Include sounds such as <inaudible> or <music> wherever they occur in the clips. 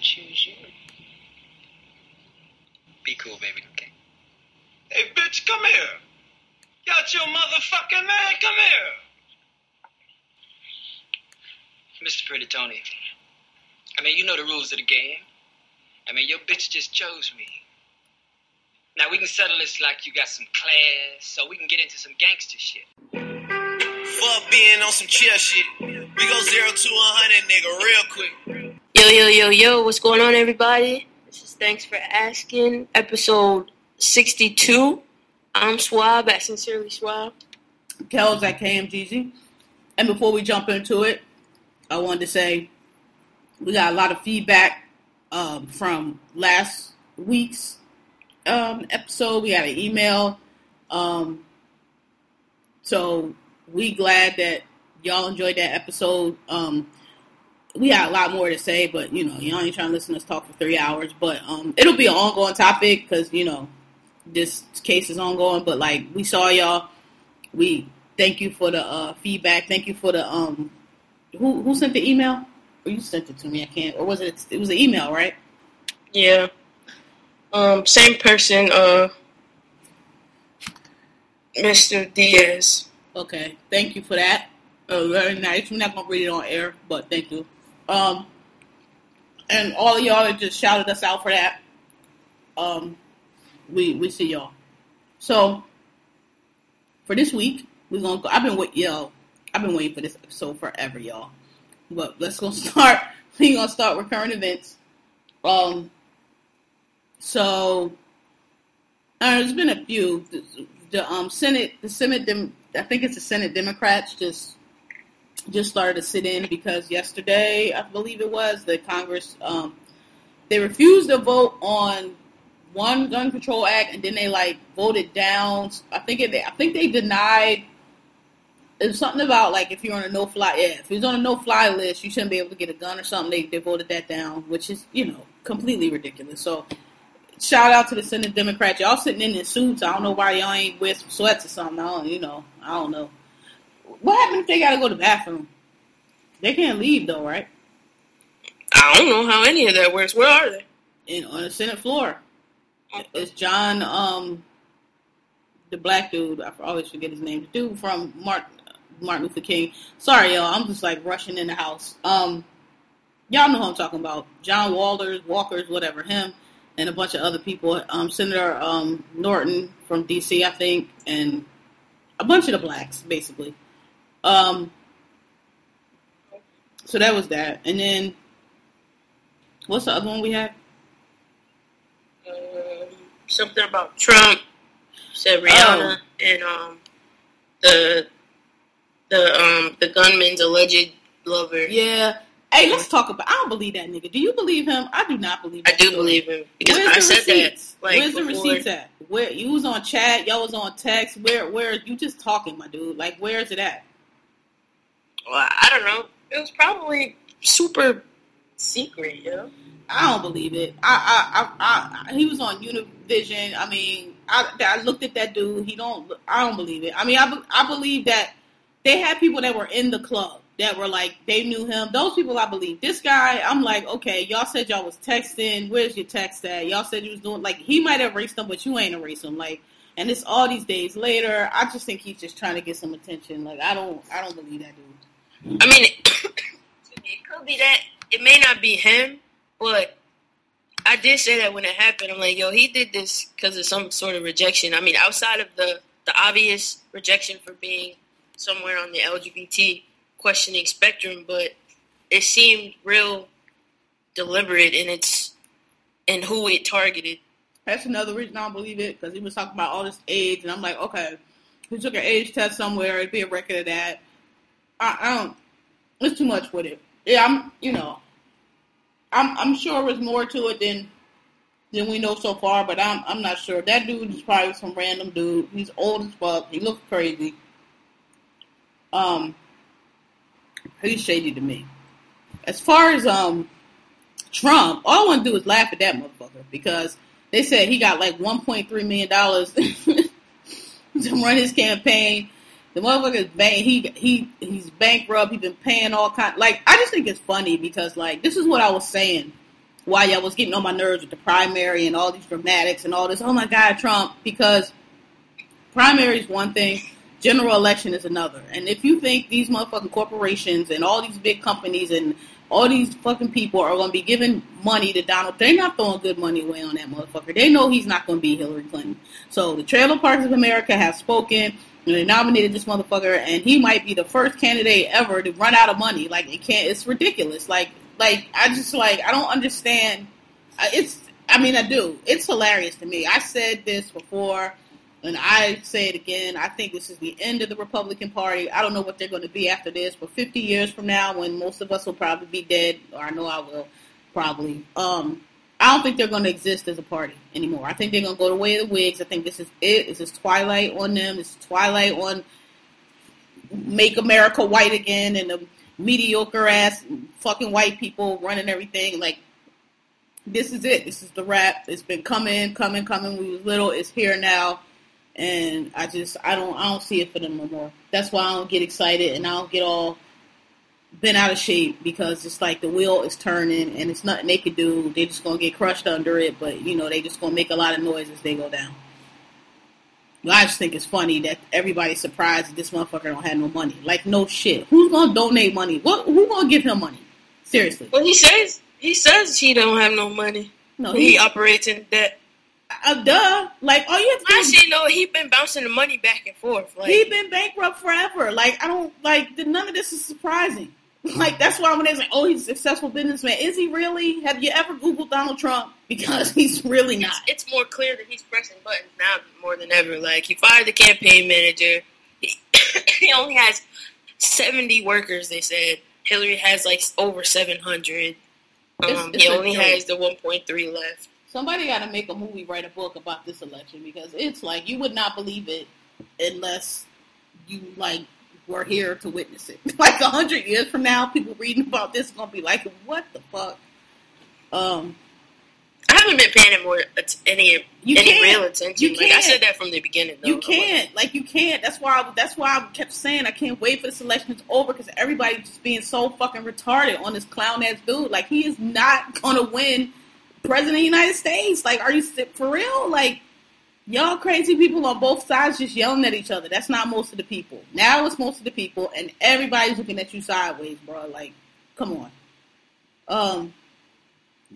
choose you. Be cool, baby. Okay. Hey, bitch, come here. Got your motherfucking man. Come here. Mr. Pretty Tony. I mean, you know the rules of the game. I mean, your bitch just chose me. Now we can settle this like you got some class, so we can get into some gangster shit. Fuck being on some chill shit. We go zero to a hundred, nigga, real quick. Yo, yo, yo, what's going on, everybody? This is Thanks for Asking, episode 62. I'm Swab at Sincerely Swab. Kells at KMGZ. And before we jump into it, I wanted to say we got a lot of feedback um, from last week's um, episode. We had an email. Um, so we glad that y'all enjoyed that episode. Um, we had a lot more to say, but you know, y'all ain't trying to listen to us talk for three hours. But um, it'll be an ongoing topic because you know this case is ongoing. But like we saw y'all, we thank you for the uh, feedback. Thank you for the um, who who sent the email? Or you sent it to me? I can't. Or was it? It was an email, right? Yeah. Um, same person, uh, Mr. Diaz. Okay, thank you for that. Uh, very nice. We're not gonna read it on air, but thank you. Um, and all of y'all that just shouted us out for that. Um, we we see y'all. So for this week, we're gonna. Go, I've been wait, yo. I've been waiting for this episode forever, y'all. But let's go <laughs> start. We're gonna start with current events. Um. So uh, there's been a few. The, the um Senate, the Senate, Dem, I think it's the Senate Democrats just just started to sit in because yesterday, I believe it was, the Congress um they refused to vote on one gun control act, and then they like voted down. I think it, I think they denied. It was something about like if you're on a no fly, yeah, if you're on a no fly list, you shouldn't be able to get a gun or something. They they voted that down, which is you know completely ridiculous. So shout out to the Senate Democrats. Y'all sitting in their suits. I don't know why y'all ain't some sweats or something. I don't, you know, I don't know. What happened if they got to go to the bathroom? They can't leave though, right? I don't know how any of that works. Where are they? In on the Senate floor. It's John, um, the black dude. I always forget his name. The dude from Mark, Martin Luther King. Sorry, y'all. I'm just like rushing in the house. Um, y'all know who I'm talking about. John Walters, Walkers, whatever. Him and a bunch of other people. Um, Senator um, Norton from D.C., I think, and a bunch of the blacks, basically. Um, so that was that. And then, what's the other one we had? Um, something about Trump. Said Rihanna Oh. and um the the um the gunman's alleged lover. Yeah. Hey, let's talk about. I don't believe that nigga. Do you believe him? I do not believe. I do story. believe him because Where's I the said receipts? that. Like Where's the before. receipts at? Where you was on chat, y'all was on text. Where where you just talking, my dude? Like where is it at? Well, I don't know. It was probably super secret, you know. I don't believe it. I I, I, I he was on Univision. I mean, I, I looked at that dude. He don't. I don't believe it. I mean, I I believe that they had people that were in the club that were like they knew him. Those people I believe. This guy, I'm like, okay, y'all said y'all was texting. Where's your text at? Y'all said you was doing like he might have erased them, but you ain't erased him. Like, and it's all these days later. I just think he's just trying to get some attention. Like, I don't I don't believe that dude. I mean, it, <coughs> it could be that. It may not be him, but I did say that when it happened. I'm like, yo, he did this because of some sort of rejection. I mean, outside of the the obvious rejection for being somewhere on the LGBT questioning spectrum, but it seemed real deliberate in its and who it targeted. That's another reason I don't believe it because he was talking about all this AIDS, and I'm like, okay, he took an AIDS test somewhere. It'd be a record of that. I, I don't. It's too much with it. Yeah, I'm. You know, I'm. I'm sure there's more to it than than we know so far, but I'm. I'm not sure. That dude is probably some random dude. He's old as fuck. He looks crazy. Um, he's shady to me. As far as um Trump, all I want to do is laugh at that motherfucker because they said he got like 1.3 million dollars <laughs> to run his campaign. The motherfucker's bank he he he's bankrupt. He's been paying all kind. Like I just think it's funny because like this is what I was saying why y'all was getting on my nerves with the primary and all these dramatics and all this. Oh my God, Trump! Because primary is one thing, general election is another. And if you think these motherfucking corporations and all these big companies and all these fucking people are going to be giving money to Donald, they're not throwing good money away on that motherfucker. They know he's not going to be Hillary Clinton. So the Trailer Parks of America have spoken. They nominated this motherfucker, and he might be the first candidate ever to run out of money. Like it can't. It's ridiculous. Like, like I just like I don't understand. It's. I mean, I do. It's hilarious to me. I said this before, and I say it again. I think this is the end of the Republican Party. I don't know what they're going to be after this, but 50 years from now, when most of us will probably be dead, or I know I will, probably. Um, I don't think they're going to exist as a party anymore. I think they're going to go the way of the Whigs. I think this is it. This is twilight on them. Is twilight on make America white again and the mediocre ass fucking white people running everything. Like this is it. This is the rap. It's been coming, coming, coming. We was little. It's here now, and I just I don't I don't see it for them no more. That's why I don't get excited and I don't get all bent out of shape because it's like the wheel is turning and it's nothing they could do. They just gonna get crushed under it, but you know they just gonna make a lot of noise as they go down. I just think it's funny that everybody's surprised that this motherfucker don't have no money. Like no shit. Who's gonna donate money? What? Who gonna give him money? Seriously. Well, he says he says he don't have no money. No, He he, operates in debt. uh, duh. Like all you have to do. is- Actually, no, he been bouncing the money back and forth. Like, He been bankrupt forever. Like I don't like none of this is surprising. <laughs> Like that's why when they say, "Oh, he's a successful businessman," is he really? Have you ever Googled Donald Trump? <laughs> Because he's really not. it's, it's more clear that he's pressing buttons now more than ever. Like he fired the campaign manager. He, <coughs> he only has seventy workers. They said Hillary has like over seven hundred. Um, he only joke. has the one point three left. Somebody got to make a movie, write a book about this election because it's like you would not believe it unless you like were here to witness it. <laughs> Like a hundred years from now, people reading about this gonna be like, "What the fuck?" Um, I haven't been paying him more any You any real attention. You Like I can't. said that from the beginning. Though. You can't, like, you can't. That's why. I, that's why I kept saying I can't wait for the election is over because everybody's just being so fucking retarded on this clown ass dude. Like, he is not gonna win president of the United States. Like, are you for real? Like, y'all crazy people on both sides just yelling at each other. That's not most of the people. Now it's most of the people, and everybody's looking at you sideways, bro. Like, come on. Um,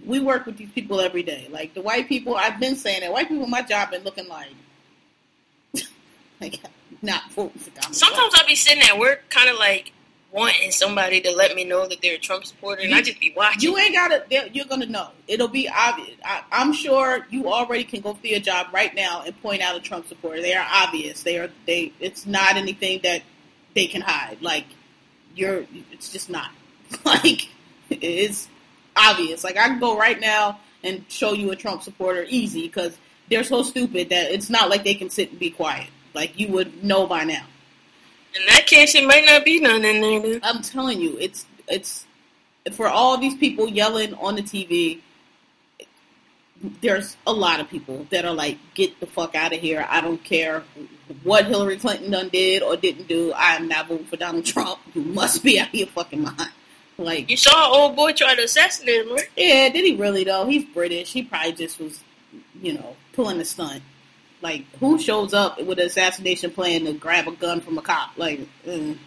we work with these people every day. Like the white people, I've been saying that white people, my job been looking like, <laughs> like not for Sometimes I'll be sitting at work, kind of like wanting somebody to let me know that they're a Trump supporter, and I just be watching. You ain't gotta. You're gonna know. It'll be obvious. I, I'm sure you already can go through your job right now and point out a Trump supporter. They are obvious. They are. They. It's not anything that they can hide. Like you're. It's just not. <laughs> Like it's obvious. Like I can go right now and show you a Trump supporter easy because they're so stupid that it's not like they can sit and be quiet. Like you would know by now. In that case, it might not be none in there. Then. I'm telling you, it's it's for all these people yelling on the TV. There's a lot of people that are like, "Get the fuck out of here! I don't care what Hillary Clinton done did or didn't do. I am not voting for Donald <laughs> Trump. You must be out of your fucking mind." Like, You saw an old boy try to assassinate him, right? yeah, did he really though? He's British. He probably just was, you know, pulling a stunt. Like, who shows up with an assassination plan to grab a gun from a cop? Like, mm.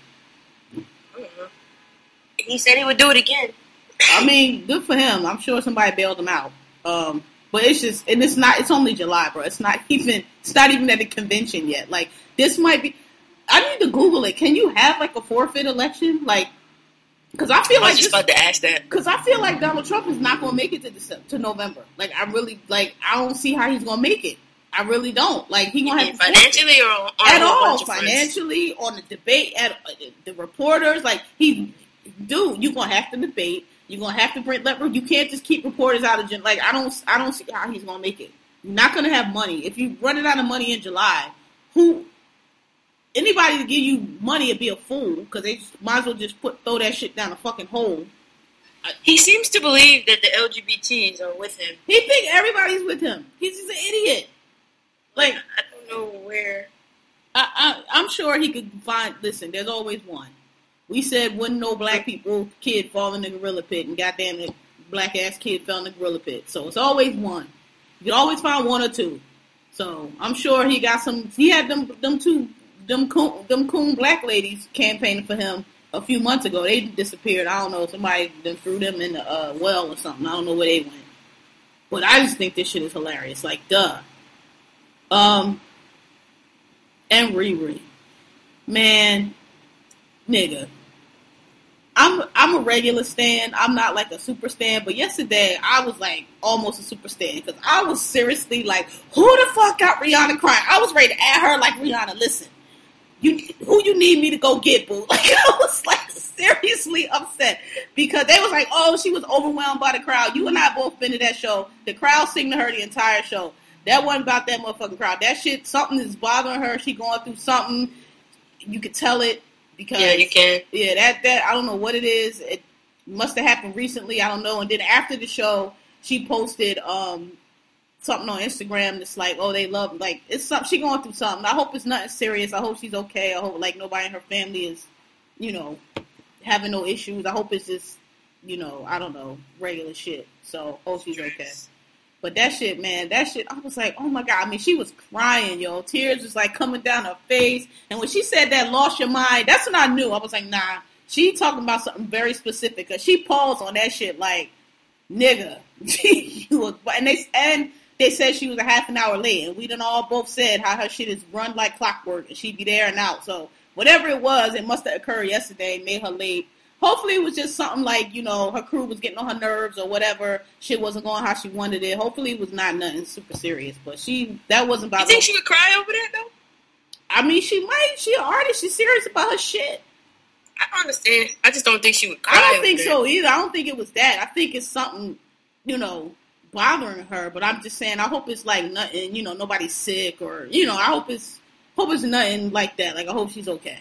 I don't know. He said he would do it again. I mean, good for him. I'm sure somebody bailed him out. Um, but it's just, and it's not. It's only July, bro. It's not <laughs> even. It's not even at the convention yet. Like this might be. I need to Google it. Can you have like a forfeit election? Like, because I feel I like just this, about to ask that. because I feel like Donald Trump is not going to make it to December, to November. Like, I really like. I don't see how he's going to make it. I really don't. Like, he to have to financially or on, at all financially on the debate at uh, the reporters like he dude you're gonna have to debate. You're gonna have to bring leverage you can't just keep reporters out of like i don't i don't see how he's gonna make it. You're not gonna have money. If you run it out of money in july who anybody to give you money would be a fool because they just, might as well just put throw that shit down a fucking hole. He seems to believe that the LGBTs are with him. he think everybody's with him. He's just an idiot like I don't know where. I, I, I'm sure he could find. Listen, there's always one. We said wouldn't no black people kid fall in the gorilla pit, and goddamn it, black ass kid fell in the gorilla pit. So it's always one. You can always find one or two. So I'm sure he got some. He had them them two them coon, them coon black ladies campaigning for him a few months ago. They disappeared. I don't know. Somebody then threw them in the uh, well or something. I don't know where they went. But I just think this shit is hilarious. Like, duh. Um, and Riri, man, nigga. I'm I'm a regular stand. I'm not like a super stand, but yesterday I was like almost a super stand because I was seriously like, who the fuck got Rihanna crying? I was ready to add her like Rihanna. Listen, you who you need me to go get, boo? <laughs> Like I was like seriously upset because they was like, oh, she was overwhelmed by the crowd. You and I both been to that show. The crowd sing to her the entire show. That wasn't about that motherfucking crowd. That shit, something is bothering her. She going through something. You could tell it because Yeah, you can. yeah, that that I don't know what it is. It must have happened recently. I don't know. And then after the show, she posted um something on Instagram that's like, oh, they love like it's something. She going through something. I hope it's nothing serious. I hope she's okay. I hope like nobody in her family is, you know, having no issues. I hope it's just, you know, I don't know, regular shit. So hope she's okay. But that shit, man, that shit, I was like, oh my god. I mean, she was crying, yo. Tears was like coming down her face. And when she said that, lost your mind, that's when I knew. I was like, nah, she talking about something very specific. Cause she paused on that shit like, nigga, <laughs> and they and they said she was a half an hour late, and we done all both said how her shit is run like clockwork, and she'd be there and out. So whatever it was, it must have occurred yesterday, made her late. Hopefully, it was just something like you know her crew was getting on her nerves or whatever. Shit wasn't going how she wanted it. Hopefully, it was not nothing super serious. But she that wasn't about. You think she would cry over that though? I mean, she might. She an artist. She's serious about her shit. I don't understand. I just don't think she would cry. I don't think so either. I don't think it was that. I think it's something, you know, bothering her. But I'm just saying, I hope it's like nothing, you know, nobody's sick or, you know, I hope it's hope it's nothing like that. Like I hope she's okay.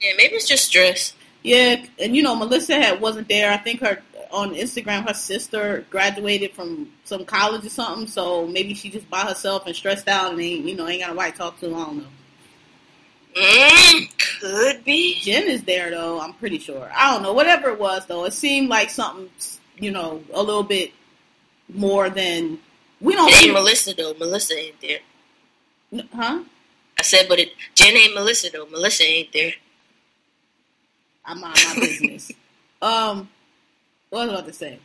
Yeah, maybe it's just stress. Yeah, and you know, Melissa had wasn't there. I think her on Instagram, her sister graduated from some college or something. So maybe she just by herself and stressed out and ain't, you know, ain't got nobody to talk to. I don't know. Mm, could be. Jen is there though. I'm pretty sure. I don't know. Whatever it was though, it seemed like something, you know, a little bit more than we don't. Ain't see- Melissa though. Melissa ain't there. huh? I said, but it Jen ain't Melissa though. Melissa ain't there. I mind my business. <laughs> um, what was I about to say?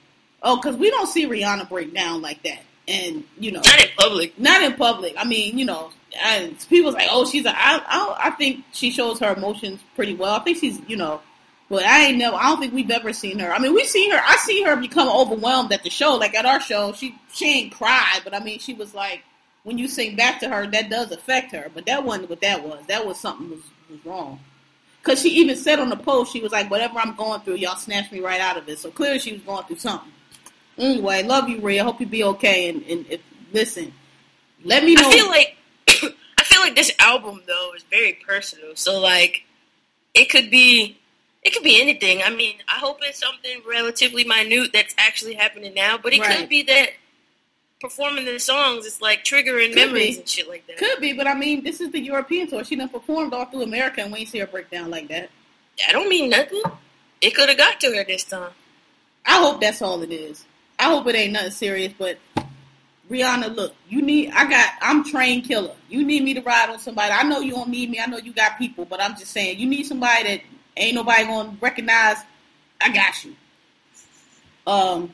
Oh, because we don't see Rihanna break down like that, and you know, Not in public. not in public. I mean, you know, and people's like, oh, she's a. I, I, I think she shows her emotions pretty well. I think she's, you know, but I ain't never. I don't think we've ever seen her. I mean, we've seen her. I see her become overwhelmed at the show. Like at our show, she she ain't cried, but I mean, she was like, when you sing back to her, that does affect her. But that wasn't what that was. That was something was was wrong. Cause she even said on the post, she was like, "Whatever I'm going through, y'all snatched me right out of it." So clearly, she was going through something. Anyway, love you, Rhea. Hope you be okay. And, and if, listen, let me know. I feel like <clears throat> I feel like this album though is very personal. So like it could be it could be anything. I mean, I hope it's something relatively minute that's actually happening now, but it Right. could be that performing the songs is like triggering Could memories be. and shit like that. Could be, but I mean, this is the European tour. She done performed all through America, and we ain't see her break down like that. I don't mean nothing. It could have got to her this time. I hope that's all it is. I hope it ain't nothing serious, but Rihanna, look, you need. I got. I'm train killer. You need me to ride on somebody. I know you don't need me. I know you got people, but I'm just saying, you need somebody that ain't nobody gonna recognize. I got you. Um,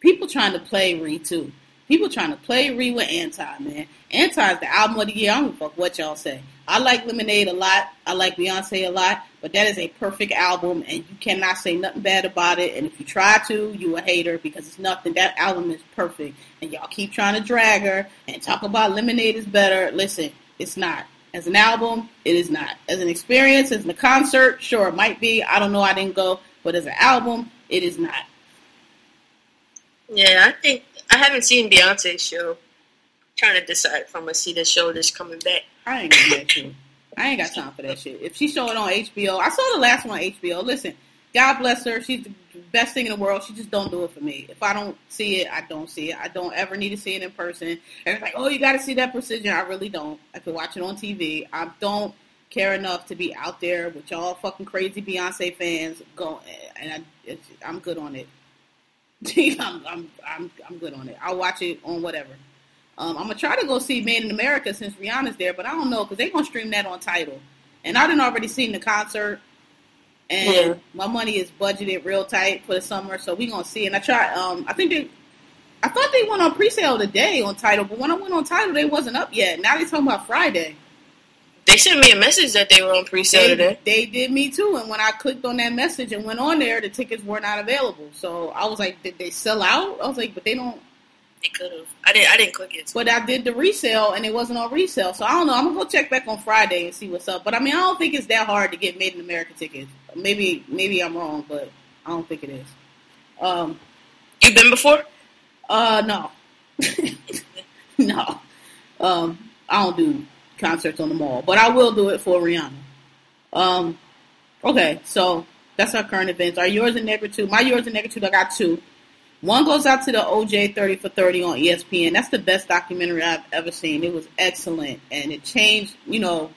people trying to play Re too. People trying to play Re with Anti, man. Anti is the album of the year. I don't fuck what y'all say. I like Lemonade a lot. I like Beyonce a lot, but that is a perfect album, and you cannot say nothing bad about it. And if you try to, you a hater because it's nothing. That album is perfect, and y'all keep trying to drag her and talk about Lemonade is better. Listen, it's not. As an album, it is not. As an experience, as a concert, sure, it might be. I don't know. I didn't go, but as an album, it is not. Yeah, I think I haven't seen Beyonce's show. trying to decide if I'm gonna see the show that's coming back. I ain't gonna get to. I ain't got time for that shit. If she show it on HBO, I saw the last one on HBO. Listen, God bless her. She's the best thing in the world. She just don't do it for me. If I don't see it, I don't see it. I don't ever need to see it in person. And it's like, oh, you got to see that precision. I really don't. I could watch it on TV. I don't care enough to be out there with y'all fucking crazy Beyonce fans. Go and I, I'm good on it. <laughs> I'm, I'm I'm I'm good on it. I'll watch it on whatever. Um, I'm gonna try to go see Made in America since Rihanna's there, but I don't know because they're gonna stream that on Tidal, and I didn't already seen the concert, and Yeah. my money is budgeted real tight for the summer, so we gonna see. And I try. Um, I think they, I thought they went on pre-sale today on Tidal, but when I went on Tidal, they wasn't up yet. Now they talking about Friday. They sent me a message that they were on pre-sale They, today. they did me too, and when I clicked on that message and went on there, the tickets were not available. So I was like, did they sell out? I was like, but they don't. They could have. I didn't. I didn't click it. But I did the resale and it wasn't on resale. So I don't know. I'm gonna go check back on Friday and see what's up. But I mean, I don't think it's that hard to get made in America tickets. Maybe maybe I'm wrong, but I don't think it is. Um, You've been before? uh, no, <laughs> no. Um, I don't do concerts on the mall, but I will do it for Rihanna. Um, okay, so that's our current events. Are yours and two? My yours and two. I got two. One goes out to the OJ 30 for 30 on ESPN. That's the best documentary I've ever seen. It was excellent, and it changed. You know,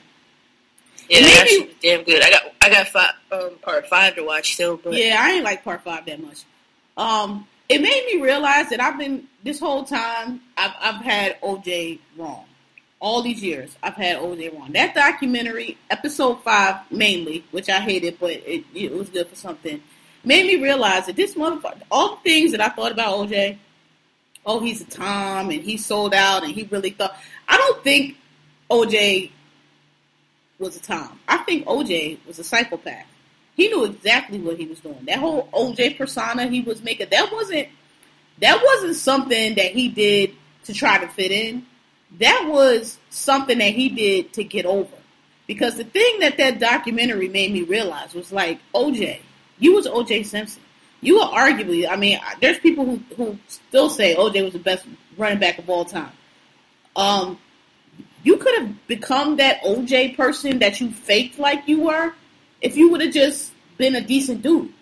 Yeah, Maybe- was damn good. I got. I got five, um, part five to watch still, but Yeah, I ain't like part five that much. Um, it made me realize that I've been this whole time I've I've had OJ wrong. All these years I've had OJ wrong. That documentary, episode five mainly, which I hated, but it it was good for something, made me realize that this motherfucker, all the things that I thought about OJ, oh he's a Tom and he sold out and he really thought. I don't think OJ was a Tom. I think OJ was a psychopath. He knew exactly what he was doing. That whole OJ persona he was making, that wasn't that wasn't something that he did to try to fit in. That was something that he did to get over. Because the thing that that documentary made me realize was like, OJ, you was OJ Simpson. You were arguably, I mean, there's people who, who still say OJ was the best running back of all time. Um, you could have become that OJ person that you faked like you were if you would have just been a decent dude.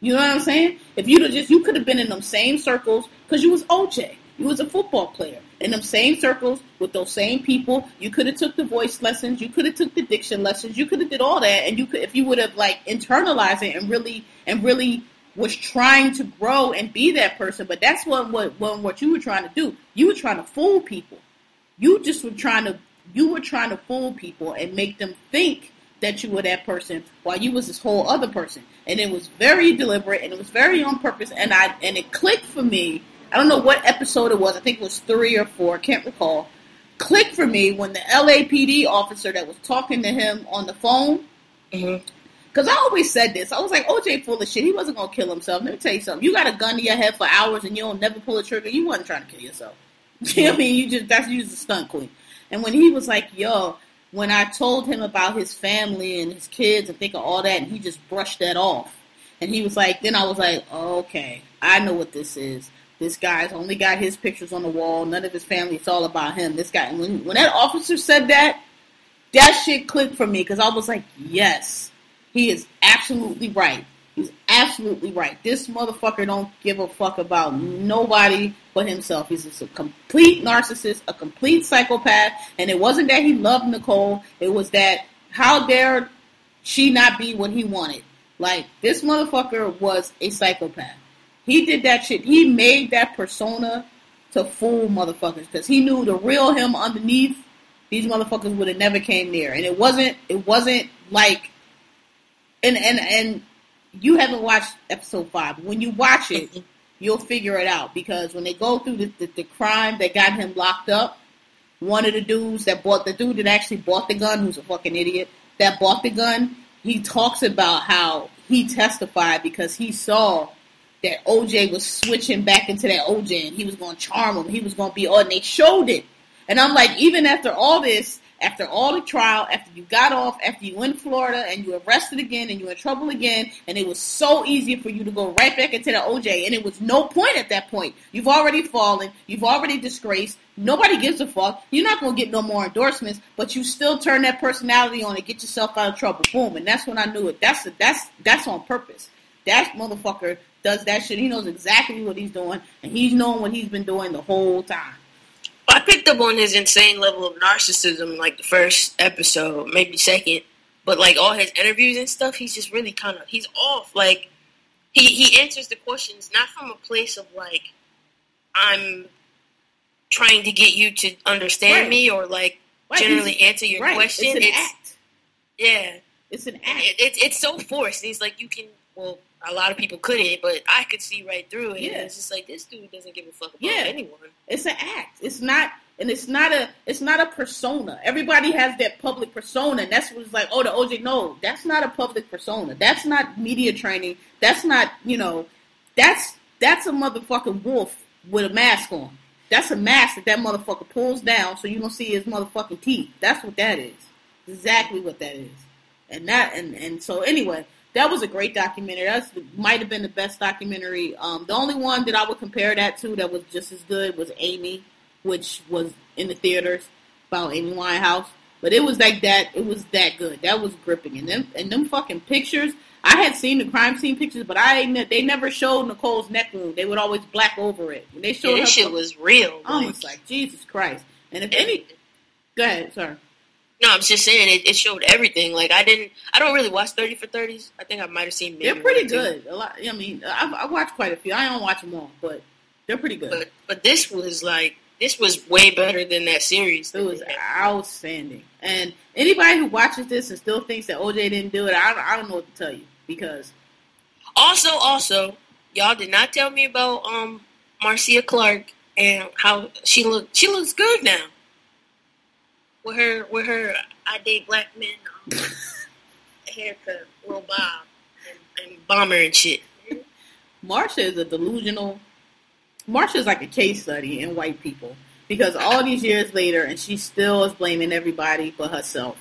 You know what I'm saying? If you'd have just, you could have been in them same circles because you was OJ. You was a football player in them same circles with those same people. You could have took the voice lessons. You could have took the diction lessons. You could have did all that, and you could if you would have like internalized it and really and really was trying to grow and be that person. But that's what what what, what you were trying to do. You were trying to fool people. You just were trying to you were trying to fool people and make them think that you were that person while you was this whole other person. And it was very deliberate and it was very on purpose and I and it clicked for me. I don't know what episode it was. I think it was three or four. I Can't recall. Clicked for me when the LAPD officer that was talking to him on the phone. Mm-hmm. Because I always said this. I was like, OJ full of shit. He wasn't going to kill himself. Let me tell you something. You got a gun to your head for hours and you don't never pull a trigger. You wasn't trying to kill yourself. <laughs> You know what I mean? You just, that's you just a stunt queen. And when he was like, yo, when I told him about his family and his kids and think of all that, and he just brushed that off. And he was like, then I was like, okay, I know what this is. This guy's only got his pictures on the wall. None of his family. It's all about him. This guy. When, when that officer said that, that shit clicked for me because I was like, yes, he is absolutely right. He's absolutely right. This motherfucker don't give a fuck about nobody but himself. He's just a complete narcissist, a complete psychopath. And it wasn't that he loved Nicole. It was that how dare she not be what he wanted. Like this motherfucker was a psychopath. He did that shit. He made that persona to fool motherfuckers because he knew the real him underneath. These motherfuckers would have never came near. And it wasn't. It wasn't like. And and and you haven't watched episode five. When you watch it, mm-hmm. you'll figure it out because when they go through the, the, the crime that got him locked up, one of the dudes that bought the dude that actually bought the gun, who's a fucking idiot, that bought the gun, he talks about how he testified because he saw that OJ was switching back into that OJ and he was going to charm him. He was going to be, oh, and they showed it. And I'm like, even after all this, after all the trial, after you got off, after you in Florida and you arrested again and you in trouble again, and it was so easy for you to go right back into the OJ, and it was no point at that point. You've already fallen, you've already disgraced. Nobody gives a fuck. You're not gonna get no more endorsements, but you still turn that personality on and get yourself out of trouble. Boom, and that's when I knew it. That's that's that's on purpose. That motherfucker does that shit. He knows exactly what he's doing, and he's known what he's been doing the whole time. I picked up on his insane level of narcissism like the first episode, maybe second. But like all his interviews and stuff, he's just really kind of he's off. Like he he answers the questions not from a place of like I'm trying to get you to understand Right. me or like Right, generally he's- answer your right. question. It's an It's, act. yeah, It's an it, act. it, it's so forced. He's like you can well. A lot of people couldn't, but I could see right through it. Yeah. It's just like this dude doesn't give a fuck about Yeah. anyone. It's an act. It's not, and it's not a. It's not a persona. Everybody has that public persona, and that's what's like. Oh, the OJ. No, that's not a public persona. That's not media training. That's not. You know, that's that's a motherfucking wolf with a mask on. That's a mask that that motherfucker pulls down so you don't see his motherfucking teeth. That's what that is. Exactly what that is. And that and and so anyway, that was a great documentary. That's might have been the best documentary. Um, the only one that I would compare that to that was just as good was Amy, which was in the theaters about Amy Winehouse. But it was like that. It was that good. That was gripping. And them and them fucking pictures. I had seen the crime scene pictures, but I they never showed Nicole's neck wound. They would always black over it. When they showed Yeah, this shit was real. I was like Jesus Christ. And if any, go ahead, sorry. No, I'm just saying it, it showed everything. Like I didn't, I don't really watch Thirty for Thirties. I think I might have seen. Maybe They're pretty one or two. good. A lot. I mean, I, I watched quite a few. I don't watch them all, but they're pretty good. but but this was like this was way better than that series. It was outstanding. And anybody who watches this and still thinks that OJ didn't do it, I, don't- I don't know what to tell you because Also, also, y'all did not tell me about um Marcia Clark and how she looked. She looks good now. With her, with her, I date black men um, <laughs> haircut, little bob, and, and bomber and shit. Marcia is a delusional. Marcia is like a case study in white people because all these years later, and she still is blaming everybody but herself.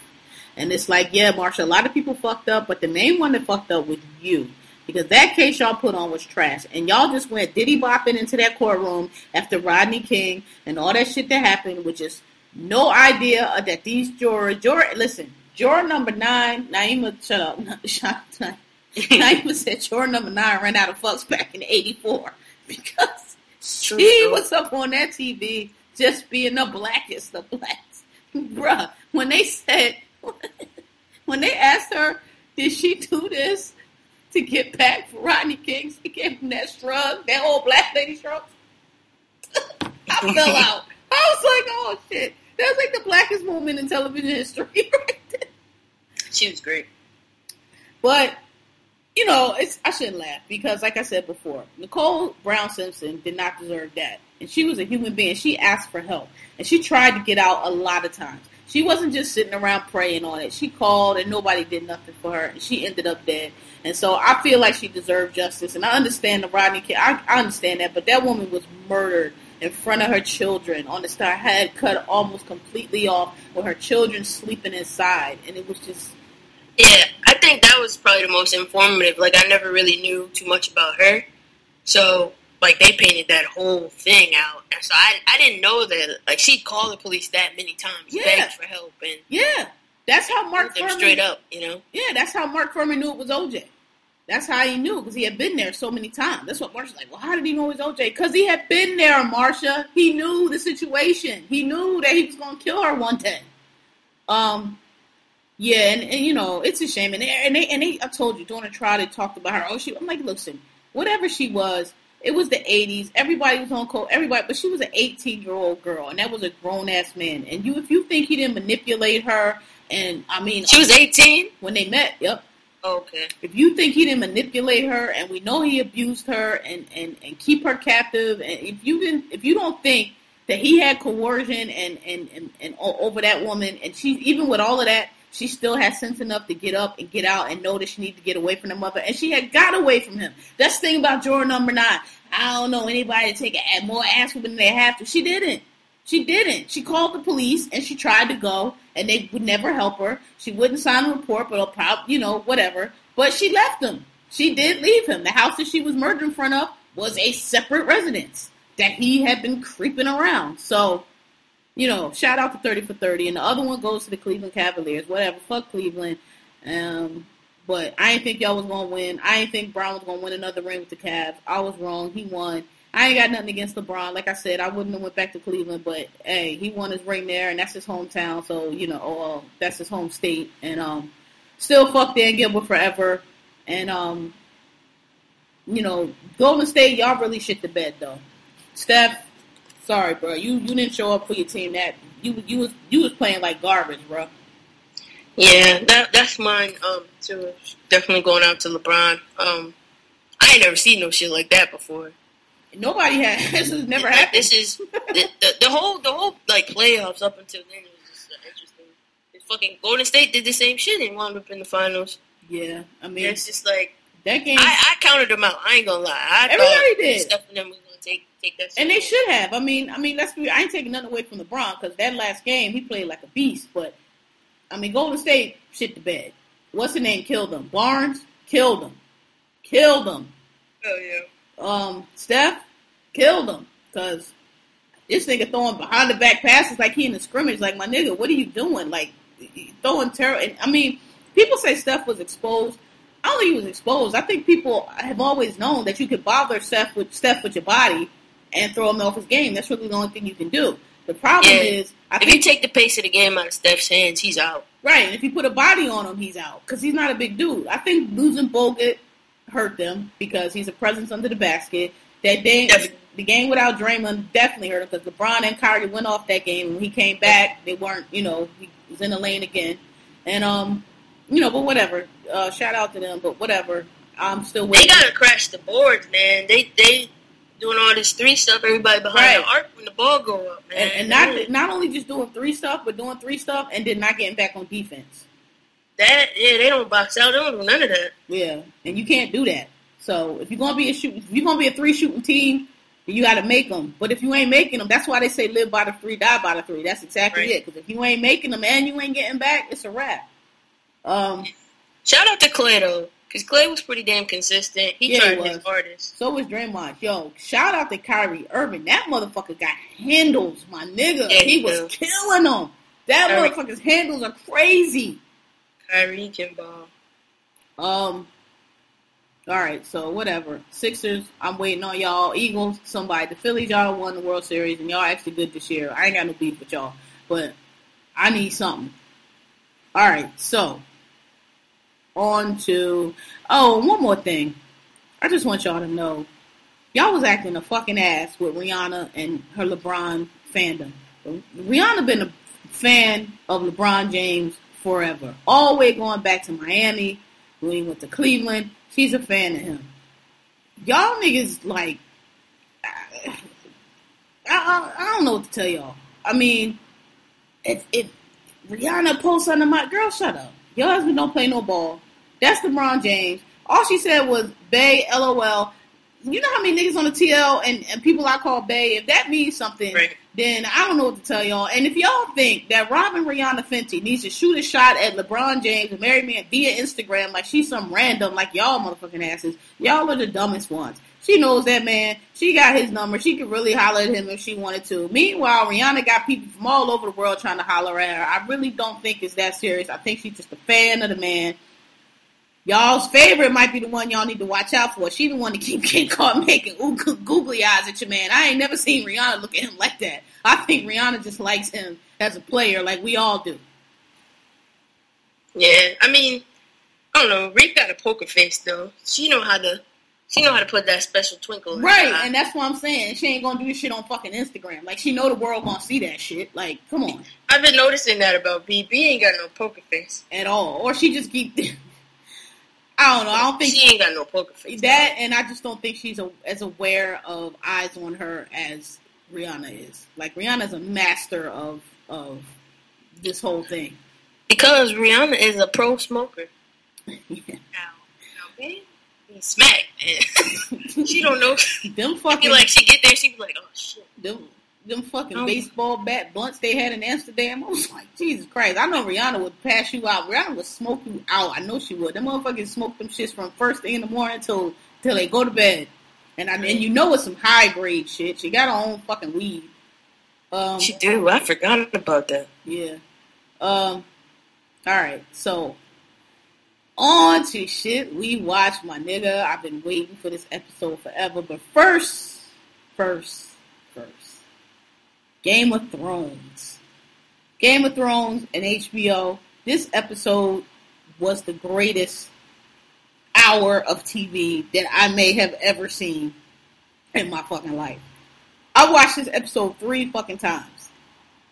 And it's like, yeah, Marcia, a lot of people fucked up, but the main one that fucked up was you. Because that case y'all put on was trash. And y'all just went diddy bopping into that courtroom after Rodney King and all that shit that happened with just no idea that these jurors, juror, listen, juror number nine, Naima, shut up, <laughs> shut up. <laughs> Naima said juror number nine ran out of fucks back in 84 <laughs> because True she story. was up on that TV just being the blackest of blacks. Bruh, when they said, when they asked her, did she do this to get back for Rodney King? She gave him that shrug, that old black lady shrug. I fell out. I was like, oh shit. That was like the blackest moment in television history <laughs> right. She was great. But you know, it's I shouldn't laugh because, like I said before, Nicole Brown Simpson did not deserve that, and she was a human being. She asked for help, and she tried to get out a lot of times. She wasn't just sitting around praying on it. She called, and nobody did nothing for her, and she ended up dead. And so I feel like she deserved justice, and I understand the Rodney King. I, I understand that, but that woman was murdered in front of her children on the star head cut almost completely off with her children sleeping inside, and it was just Yeah, I think that was probably the most informative. Like I never really knew too much about her, so like they painted that whole thing out, and so I I didn't know that like she called the police that many times, Yeah. begged for help, and yeah. That's how Mark Fuhrman straight up, you know. Yeah, that's how Mark Fuhrman knew it was OJ. That's how he knew because he had been there so many times. That's what Marcia's like. Well, how did he know it was OJ? Because he had been there, Marcia. He knew the situation. He knew that he was going to kill her one day. Um, yeah, and, and you know it's a shame. And they, and they and they, I told you during the trial they talked about her. Oh, she. I'm like, listen, whatever she was, it was the '80s. Everybody was on coke. Everybody, but she was an 18 year old girl, and that was a grown ass man. And you, if you think he didn't manipulate her, and I mean, She was eighteen. when they met. Yep. Okay. If you think he didn't manipulate her, and we know he abused her, and and and keep her captive, and if you didn't, if you don't think that he had coercion and and and, and over that woman, and she even with all of that, she still had sense enough to get up and get out and know that she needed to get away from the mother, and she had got away from him. That's the thing about juror number nine. I don't know anybody to take a, more ass whooping than they have to. She didn't. She didn't. She called the police and she tried to go, and they would never help her. She wouldn't sign a report, but probably, you know, whatever. But she left him. She did leave him. The house that she was murdered in front of was a separate residence that he had been creeping around. So, you know, shout out to 30 for 30. And the other one goes to the Cleveland Cavaliers. Whatever. Fuck Cleveland. Um, but I didn't think y'all was going to win. I didn't think Brown was going to win another ring with the Cavs. I was wrong. He won. I ain't got nothing against LeBron. Like I said, I wouldn't have went back to Cleveland, but hey, he won his ring there, and that's his hometown. So you know, oh, that's his home state. And um, still fuck Dan Gilbert forever. And um, you know, Golden State, y'all really shit the bed though. Steph, sorry, bro, you you didn't show up for your team. That you you was you was playing like garbage, bro. Yeah, that that's mine um too. Definitely going out to LeBron. Um, I ain't never seen no shit like that before. Nobody had <laughs> this has never happened. This is the, the, the whole the whole like playoffs up until then was just uh, interesting. Fucking Golden State did the same shit and wound up in the finals. yeah, I mean it's just like that game, I, I counted them out. I ain't gonna lie. I Everybody did. Steph and them was gonna take take that. and they should have. I mean, I mean, let's be. I ain't taking nothing away from LeBron because that last game he played like a beast. But I mean, Golden State shit the bed. What's the name? Killed them. Barnes killed them. Killed them. Oh yeah. um, Steph killed him because this nigga throwing behind the back passes like he in the scrimmage. Like my nigga, what are you doing? Like throwing terror. And I mean, people say Steph was exposed. I don't think he was exposed. I think people have always known that you could bother Steph with Steph with your body and throw him off his game. That's really the only thing you can do. The problem Yeah. is, I If you take the pace of the game out of Steph's hands, he's out. Right, and if you put a body on him, he's out because he's not a big dude. I think losing Bogut hurt them because he's a presence under the basket. That day, Definitely. the game without Draymond definitely hurt him because LeBron and Kyrie went off that game. When he came back, they weren't, you know, he was in the lane again, and um, you know, but whatever. Uh, shout out to them, but whatever. I'm still waiting. They gotta crash the boards, man. They they doing all this three stuff. Everybody behind Right. the arc when the ball go up, man. and, and not not only just doing three stuff, but doing three stuff and then not getting back on defense. that. Yeah, they don't box out. They don't do none of that. Yeah, and you can't do that. So if you're gonna be a shoot, if you're gonna be a three shooting team, you got to make them. But if you ain't making them, that's why they say live by the three, die by the three. That's exactly Right. it. Because if you ain't making them and you ain't getting back, it's a wrap. Um, Shout out to Clay though, because Clay was pretty damn consistent. He Yeah, he tried his was. hardest. so was Draymond. Yo, shout out to Kyrie Irving. That motherfucker got handles, my nigga. Yeah, he he was killing them. That Kyrie- motherfucker's handles are crazy. Kyrie can ball. Um. All right, so whatever. Sixers, I'm waiting on y'all. Eagles, somebody. The Phillies, y'all won the World Series, and y'all actually good this year. I ain't got no beef with y'all, but I need something. All right, so on to oh, one more thing. I just want y'all to know, y'all was acting a fucking ass with Rihanna and her LeBron fandom. Rihanna been a fan of LeBron James forever, all the way going back to Miami he went to Cleveland. She's a fan of him. Y'all niggas like, I, I, I don't know what to tell y'all. I mean, if if Rihanna posts under my girl, shut up. Your husband don't play no ball. That's LeBron James. All she said was Bay, LOL. You know how many niggas on the TL and, and people I call Bay? If that means something, Right. then I don't know what to tell y'all. And if y'all think that Robyn Rihanna Fenty needs to shoot a shot at LeBron James and marry me via Instagram like she's some random, like y'all motherfucking asses, y'all are the dumbest ones. She knows that man. She got his number. She could really holler at him if she wanted to. Meanwhile, Rihanna got people from all over the world trying to holler at her. I really don't think it's that serious. I think she's just a fan of the man. Y'all's favorite might be the one y'all need to watch out for. She the one to keep <laughs> getting caught making ooh, googly eyes at your man. I ain't never seen Rihanna look at him like that. I think Rihanna just likes him as a player, like we all do. Yeah, I mean, I don't know. Reek got a poker face though. She know how to. She know how to put that special twinkle. in her Right, and that's what I'm saying. She ain't gonna do this shit on fucking Instagram. Like she know the world gonna see that shit. Like, come on, I've been noticing that about B. B ain't got no poker face. at all. Or she just keep. <laughs> I don't know. I don't think she ain't got no poker face. that, and I just don't think she's a, as aware of eyes on her as Rihanna is. Like Rihanna's a master of of this whole thing. because Rihanna is a pro smoker. Yeah. <laughs> Now, now B, be smacked. man. <laughs> she don't know. Them Be fucking like she get there, she be like, oh shit. them them fucking Oh. baseball bat blunts they had in Amsterdam. <laughs> I was like, Jesus Christ! I know Rihanna would pass you out. Rihanna would smoke you out. I know she would. Them motherfuckers smoke them shits from first thing in the morning till till they go to bed. And I and you know it's some high grade shit. She got her own fucking weed. Um, She do. I forgot about that. yeah. Um. All right. So on to shit we watch, my nigga. I've been waiting for this episode forever. But first, first, first, Game of Thrones. Game of Thrones and HBO. This episode was the greatest hour of TV that I may have ever seen in my fucking life. I watched this episode three fucking times.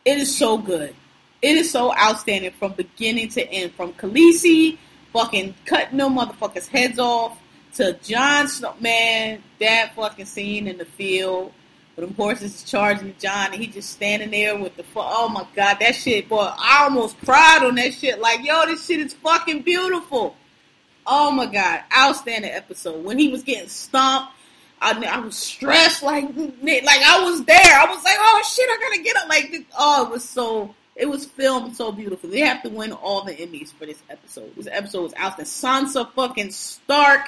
It is so good. It is so outstanding from beginning to end. From Khaleesi fucking cutting no motherfuckers' heads off to Jon Snow. Man, that fucking scene in the field them horses charging Jon, and he just standing there with the oh my god that shit boy I almost cried on that shit like yo this shit is fucking beautiful. Oh my god, outstanding episode when he was getting stomped. I, I was stressed like like I was there. I was like, oh shit, I gotta get up. Like oh, it was so it was filmed so beautiful. They have to win all the Emmys for this episode. This episode was outstanding. Sansa fucking Stark.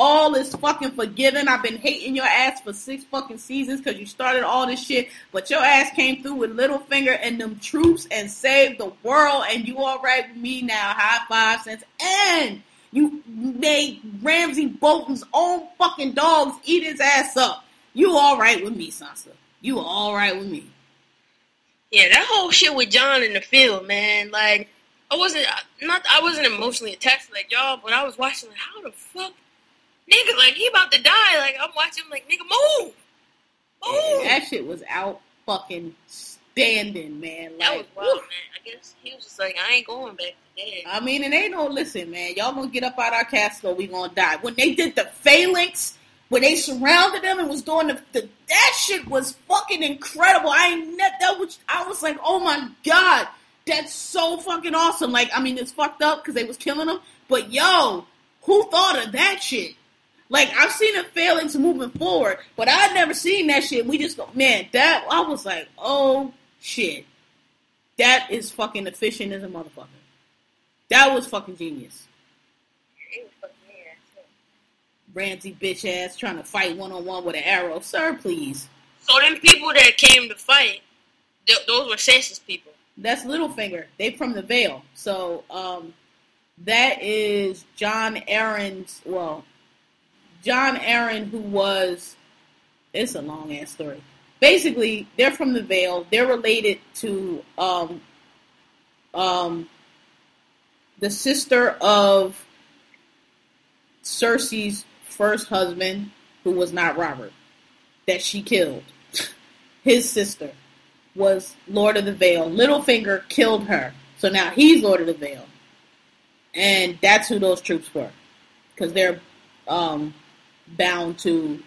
All is fucking forgiven. I've been hating your ass for six fucking seasons because you started all this shit, but your ass came through with Littlefinger and them troops and saved the world, and you all right with me now. High five cents. And you made Ramsay Bolton's own fucking dogs eat his ass up. You all right with me, Sansa. You all right with me. Yeah, that whole shit with Jon in the field, man. Like, I wasn't not I wasn't emotionally attached like y'all, but I was watching like, how the fuck, nigga, like he about to die. Like I'm watching, him like nigga, move, move. That shit was out fucking standing, man. Like, that was wild, whew. man. I guess he was just like, I ain't going back to. I mean, it ain't no listen, man. Y'all gonna get up out our castle, we gonna die. When they did the phalanx, when they surrounded them and was doing the, the that shit was fucking incredible. I ain't that was I was like, oh my god, that's so fucking awesome. Like, I mean, it's fucked up because they was killing them, but yo, who thought of that shit? Like, I've seen the phalanx moving forward, but I've never seen that shit. We just go, man, that I was like, oh shit, that is fucking efficient as a motherfucker. That was fucking genius. Fucking. Ramsay bitch ass trying to fight one on one with an arrow. Sir, please. So them people that came to fight, th- those were Sansa's people. That's Littlefinger. They from the Vale. So um, that is Jon Arryn's. Well, Jon Arryn, who was. It's a long ass story. Basically, they're from the Vale. They're related to um, um, the sister of Cersei's first husband, who was not Robert, that she killed. <laughs> His sister was Lord of the Vale. Littlefinger killed her. So now he's Lord of the Vale. And that's who those troops were. Because they're um, bound to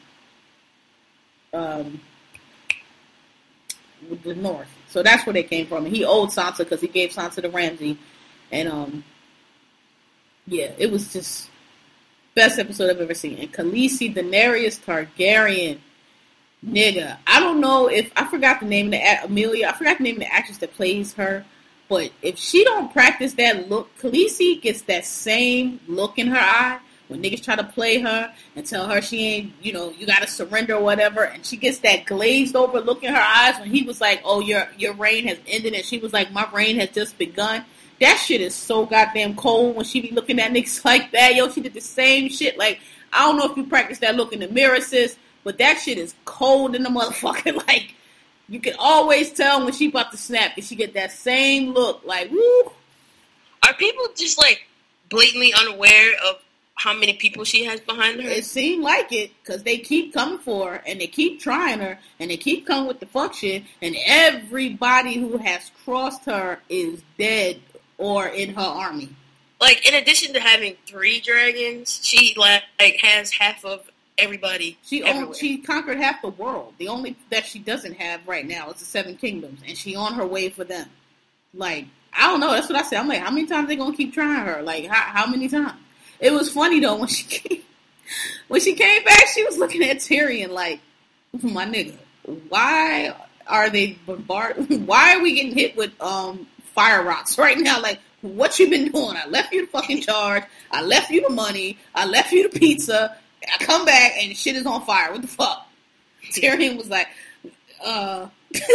um, the north. So that's where they came from. And he owed Sansa because he gave Sansa to Ramsay. And um, yeah, it was just best episode I've ever seen. And Khaleesi Daenerys Targaryen, nigga. I don't know if I forgot the name of the Emilia. I forgot the name of the actress that plays her. But if she don't practice that look, Khaleesi gets that same look in her eye when niggas try to play her and tell her she ain't, you know, you gotta surrender or whatever, and she gets that glazed over look in her eyes when he was like, "Oh, your your reign has ended," and she was like, "My reign has just begun." That shit is so goddamn cold when she be looking at <laughs> niggas like that. Yo, she did the same shit. Like, I don't know if you practice that look in the mirror, sis, but that shit is cold in the <laughs> motherfucker. Like, you can always tell when she about to snap because she get that same look. Like, woo. Are people just like blatantly unaware of how many people she has behind her? It seemed like it because they keep coming for her and they keep trying her and they keep coming with the fuck shit. And everybody who has crossed her is dead or in her army. like in addition to having three dragons, she like, like has half of everybody. She owned, she conquered half the world. The only that she doesn't have right now is the Seven Kingdoms, and she on her way for them. Like I don't know. That's what I said. I'm like, how many times they gonna keep trying her? Like how, how many times? It was funny though when she came, when she came back. She was looking at Tyrion like, my nigga, why are they bombard? Why are we getting hit with um fire rocks right now? Like what you been doing? I left you the fucking charge. I left you the money. I left you the pizza. I come back and shit is on fire. What the fuck? Tyrion was like, uh, <laughs>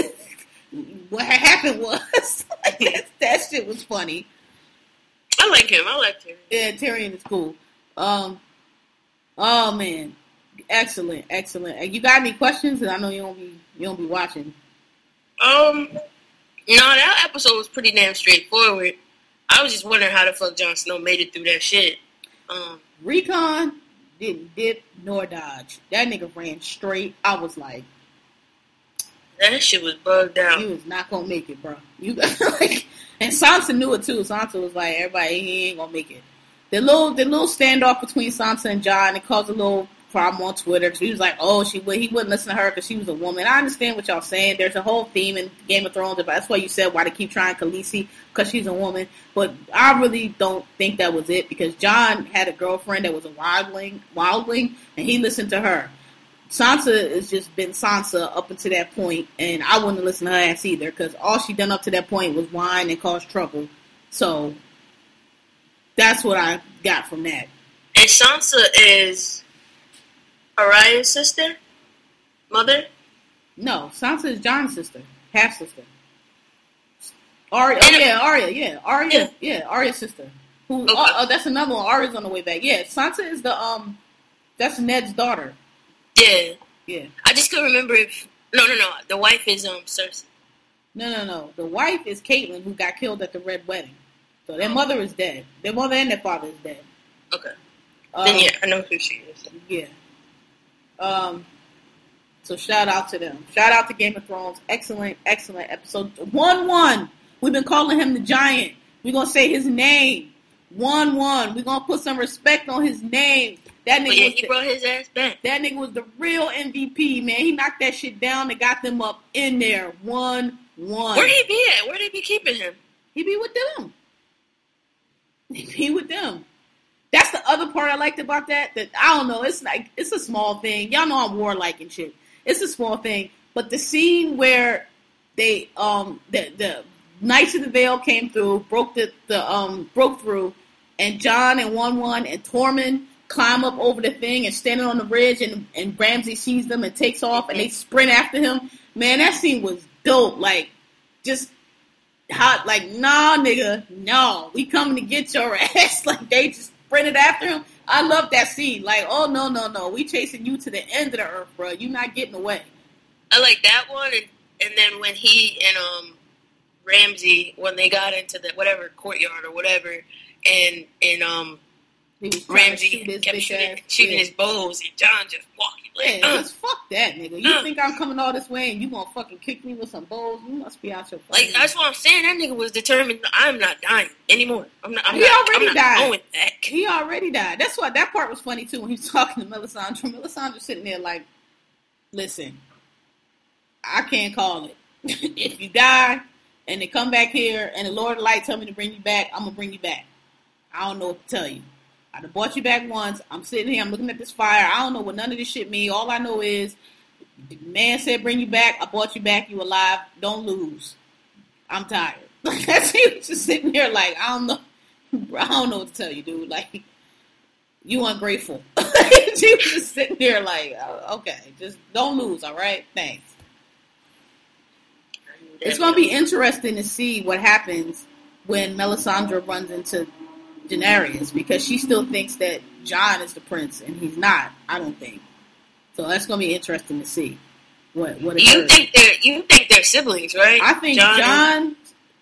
what happened was <laughs> like, that, that shit was funny. I like him. I like him. Yeah, Tyrion is cool. Um, oh man, excellent, excellent. And You got any questions? And I know you don't be you don't be watching. Um, no, that episode was pretty damn straightforward. I was just wondering how the fuck Jon Snow made it through that shit. Um, Rickon didn't dip nor dodge. That nigga ran straight. I was like, That shit was bugged out. you was not gonna make it, bro. You <laughs> like, and Sansa knew it too. Sansa was like, everybody, he ain't gonna make it. The little, the little standoff between Sansa and Jon, it caused a little problem on Twitter because he was like, oh, she would, he wouldn't listen to her because she was a woman. I understand what y'all saying. There's a whole theme in Game of Thrones. But that's why you said why they keep trying Khaleesi because she's a woman. But I really don't think that was it because Jon had a girlfriend that was a wildling, wildling, and he listened to her. Sansa has just been Sansa up until that point, and I wouldn't listen to her ass either because all she done up to that point was whine and cause trouble. So that's what I got from that. And Sansa is Arya's sister, mother. No, Sansa is Jon's sister, half sister. Arya, oh yeah, Arya, yeah, Arya, yeah, Arya's sister. Who? Okay. Oh, oh, that's another one. Arya's on the way back. Yeah, Sansa is the um, that's Ned's daughter. Yeah, Yeah. I just couldn't remember if. No, no, no. The wife is um Cersei. No, no, no. The wife is Catelyn, who got killed at the Red Wedding. So Oh. their mother is dead. Their mother and their father is dead. Okay. Um, then yeah, I know who she is. Yeah. Um. So shout out to them. Shout out to Game of Thrones. Excellent, excellent episode. Wun Wun. We've been calling him the Giant. We're gonna say his name. Wun Wun. We're gonna put some respect on his name. That But nigga yeah, was he the, brought his ass back. that nigga was the real MVP, man. He knocked that shit down and got them up in there. Wun Wun. Where'd he be at? Where'd they be keeping him? He be with them. He be with them. That's the other part I liked about that. That I don't know. It's like it's a small thing. Y'all know I'm warlike and shit. It's a small thing, but the scene where they um the the Knights of the Vale came through, broke the the um broke through, and Jon and Wun Wun and Tormund climb up over the thing and standing on the ridge, and and Ramsay sees them and takes off, and they sprint after him. Man, that scene was dope. Like just hot like nah nigga no we coming to get your <laughs> ass. Like they just sprinted after him. I love that scene. Like oh no no no we chasing you to the end of the earth bro you not getting away. I like that one, and, and then when he and um Ramsay when they got into the whatever courtyard or whatever, and and um he was Ramsay shoot kept shooting, shooting yeah. his bows, and Jon just walking like, yeah, uh, just fuck that nigga. You Uh. think I'm coming all this way and you gonna fucking kick me with some bowls? You must be out your like that's what I'm saying. That nigga was determined. I'm not dying anymore. I'm not. I'm He not, already I'm not died. going back. He already died. That's why that part was funny too when he was <laughs> talking to Melisandre. Melisandre sitting there like, listen, I can't call it. <laughs> if you die and they come back here and the Lord of Light tell me to bring you back, I'm gonna bring you back. I don't know what to tell you. I done brought you back once. I'm sitting here, I'm looking at this fire. I don't know what none of this shit mean. All I know is man said bring you back, I bought you back, you alive, don't lose. I'm tired. Like he was just sitting there like, I don't know. <laughs> I don't know what to tell you, dude. Like, you ungrateful. <laughs> she was just sitting there like, oh, okay, just don't lose, all right? Thanks. It's going to be interesting to see what happens when Melisandre runs into Daenerys because she still thinks that Jon is the prince and he's not. I don't think. So that's going to be interesting to see what what You think they're you think they're siblings, right? I think Jon Jon, and-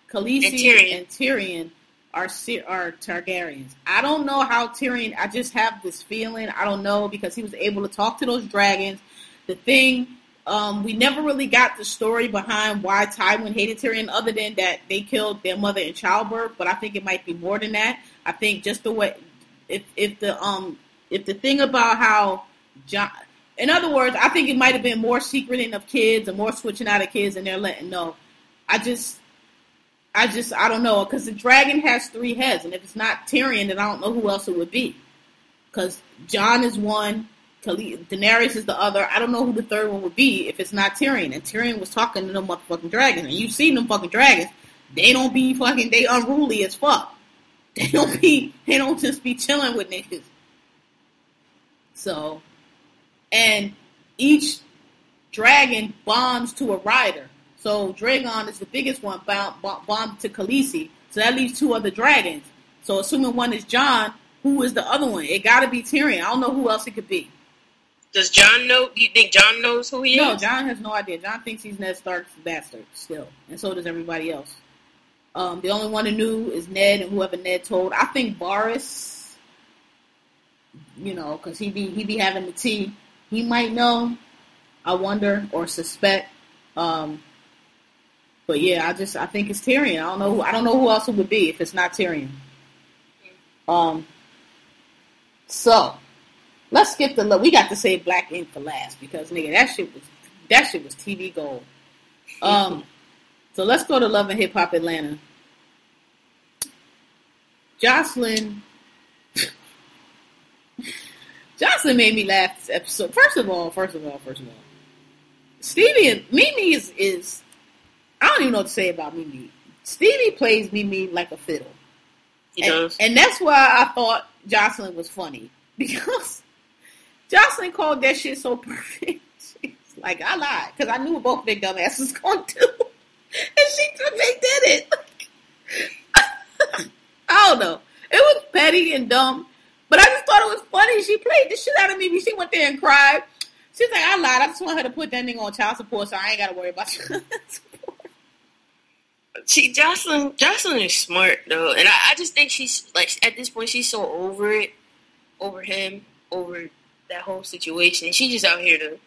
Khaleesi, and Tyrion. and Tyrion are are Targaryens. I don't know how Tyrion. I just have this feeling. I don't know because he was able to talk to those dragons. The thing um, we never really got the story behind why Tywin hated Tyrion, other than that they killed their mother in childbirth. But I think it might be more than that. I think just the way if if the um if the thing about how Jon. In other words, I think it might have been more secreting of kids and more switching out of kids, and they're letting know. I just, I just, I don't know, because the dragon has three heads, and if it's not Tyrion, then I don't know who else it would be. Because Jon is one, Daenerys is the other. I don't know who the third one would be if it's not Tyrion. And Tyrion was talking to them motherfucking dragons, and you've seen them fucking dragons. They don't be fucking, they unruly as fuck. <laughs> They don't be, they don't just be chilling with niggas. So, and each dragon bonds to a rider. So Drogon is the biggest one bond- to Khaleesi. So that leaves two other dragons. So assuming one is Jon, who is the other one? It got to be Tyrion. I don't know who else it could be. Does Jon know? Do you think Jon knows who he No, is? No, Jon has no idea. Jon thinks he's Ned Stark's bastard still, and so does everybody else. Um, the only one who knew is Ned and whoever Ned told. I think Varys you know, because he be he be having the tea. He might know. I wonder or suspect. Um, but yeah, I just I think it's Tyrion. I don't know. Who, I don't know who else it would be if it's not Tyrion. Um. So let's skip the. Love we got to say Black Ink for last because nigga, that shit was that shit was TV gold. Um. So let's go to Love and Hip Hop Atlanta. Joseline. <laughs> Joseline made me laugh this episode. First of all, first of all, first of all, Stevie and Mimi is is I don't even know what to say about Mimi. Stevie plays Mimi like a fiddle. He and, does. and that's why I thought Joseline was funny <laughs> because Joseline called that shit so perfect. <laughs> She's like, I lied because I knew both big dumbasses going to <laughs> and she they did it. <laughs> I don't know. It was petty and dumb, but I just thought it was funny. She played the shit out of me. She went there and cried. She's like, I lied. I just want her to put that nigga on child support, so I ain't got to worry about child support. See, Joseline, Joseline is smart though, and I, I just think she's like at this point she's so over it, over him, over that whole situation. She just out here to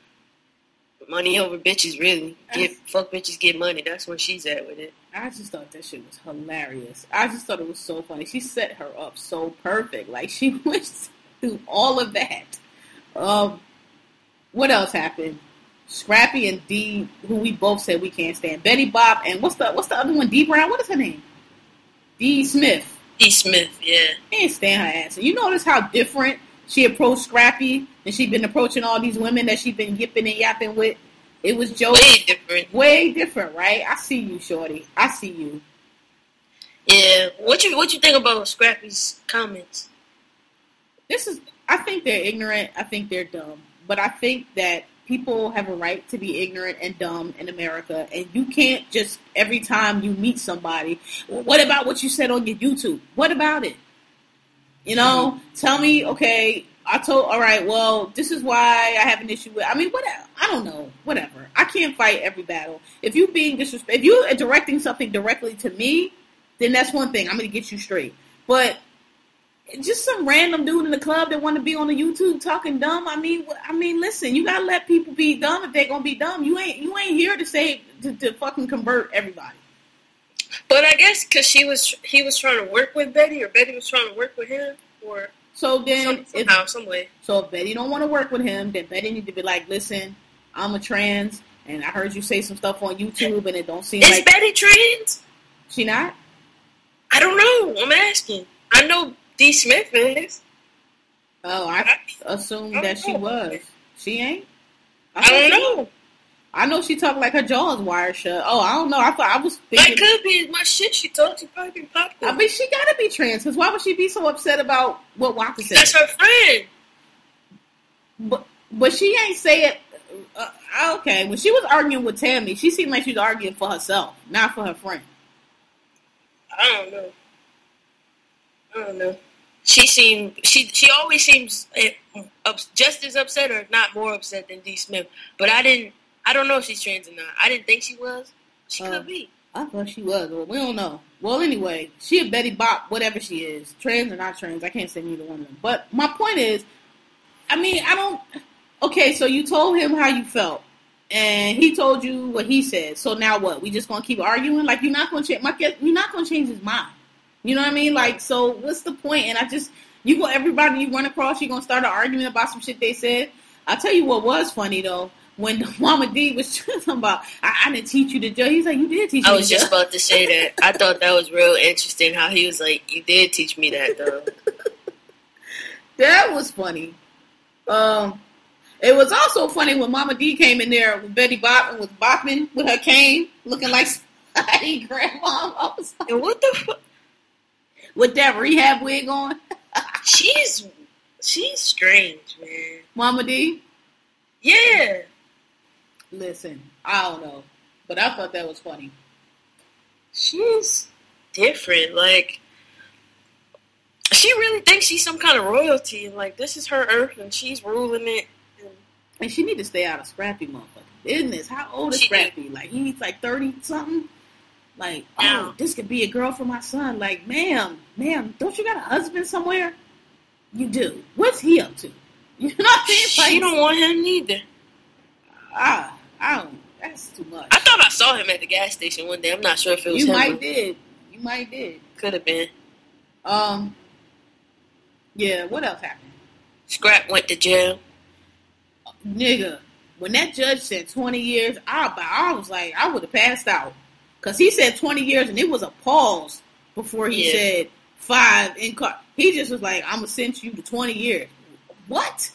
money over bitches. Really, get fuck bitches, get money. That's where she's at with it. I just thought that shit was hilarious. I just thought it was so funny. She set her up so perfect. Like she <laughs> went through all of that. Um, what else happened? Scrappy and D, who we both said we can't stand. Betty Bob and what's the what's the other one? D Brown. What is her name? D Smith. D. Smith, yeah, Can't stand her ass. And you notice how different she approached Scrappy and she'd been approaching all these women that she'd been yipping and yapping with. It was Joe. way different. Way different, right? I see you, Shorty. I see you. Yeah, what you what you think about Scrappy's comments? this is I think they're ignorant. I think they're dumb. But I think that people have a right to be ignorant and dumb in America and you can't just every time you meet somebody, well, what about what you said on your YouTube? What about it? You know, uh-huh. tell me, okay, I told all right, well, this is why I have an issue with I mean, whatever. I don't know, whatever. I can't fight every battle. If you being disrespect if you are directing something directly to me, then that's one thing. I'm going to get you straight. But just some random dude in the club that want to be on the YouTube talking dumb. I mean, I mean, listen, you gotta let people be dumb if they're gonna be dumb. You ain't you ain't here to say to, to fucking convert everybody. But I guess because she was he was trying to work with Betty, or Betty was trying to work with him, or So then, some, if, somehow, some way. so if Betty don't want to work with him, then Betty need to be like, listen, I'm a trans, and I heard you say some stuff on YouTube, and it don't seem Is like Betty trans? she not. I don't know. I'm asking. I know D. Smith is. Oh, I assumed I that she was. She ain't. I, thought don't know. I know she talked like her jaw is wired shut. Oh, I don't know. I thought I was That thinking. could be my shit. She talked to probably I mean, she gotta be trans because why would she be so upset about what Waka said? That's her friend. But but she ain't say it. Uh, okay, when she was arguing with Tammy, she seemed like she was arguing for herself, not for her friend. I don't know. I don't know. She seemed she she always seems eh, just as upset or not more upset than D. Smith. But I didn't. I don't know if she's trans or not. I didn't think she was. She Uh, could be. I thought she was, but we don't know. Well, anyway, she a Betty Bop, whatever she is, trans or not trans. I can't say neither one of them. But my point is, I mean, I don't. Okay, so you told him how you felt, and he told you what he said. So now what? We just gonna keep arguing? Like you're not gonna change? My guess, you're not gonna change his mind. You know what I mean? Like, so what's the point? And I just you go everybody you run across, you're gonna start an argument about some shit they said. I'll tell you what was funny though. When <laughs> Mama D was <laughs> talking about, I, I didn't teach you to judge. He's like, you did teach me I was just judge. about to say that. I thought that was real interesting. How he was like, "You did teach me that, though." <laughs> That was funny. Um, it was also funny when Mama D came in there with Betty Bop and was bopping with her cane, looking like somebody grandma. I was like, and what the fuck? with that rehab wig on. She's she's strange, man. Mama D, Yeah. Listen, I don't know, but I thought that was funny. She's different. Like, she really thinks she's some kind of royalty. Like, this is her earth, and she's ruling it. And she need to stay out of Scrappy motherfucking business. How old is She- Scrappy? Like he's like thirty something. Like, oh, this could be a girl for my son. Like, ma'am, ma'am, don't you got a husband somewhere? You do. What's he up to? <laughs> You know what I mean? Like, She don't want him neither. Ah, I don't. That's too much. I thought I saw him at the gas station one day. I'm not sure if it was you him. might did. You might did. Could have been. Um. Yeah. What else happened, Scrap went to jail. nigga? When that judge said twenty years, I I was like, I would have passed out because he said twenty years, and it was a pause before he Yeah. said five in car. He just was like, I'm gonna send you to twenty years. What?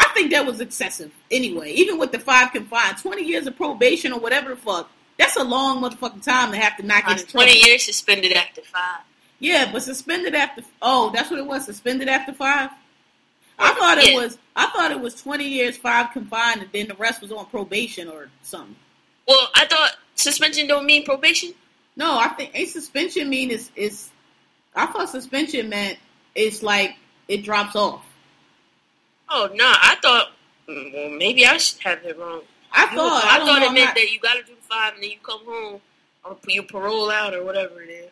I think that was excessive. Anyway, even with the five confined, twenty years of probation or whatever the fuck. That's a long motherfucking time to have to not get in trouble. Twenty years suspended after five. Yeah, but suspended after. Oh, that's what it was. Suspended after five. I thought it Yeah. was. I thought it was twenty years, five confined, and then the rest was on probation or something. Well, I thought suspension don't mean probation. No, I think a suspension mean is is. I thought suspension meant it's like it drops off. Oh no, I thought. Well, maybe I should have it wrong. I thought. I, don't thought know, it meant not- that you got to do the five and then you come home or you parole out or whatever it is.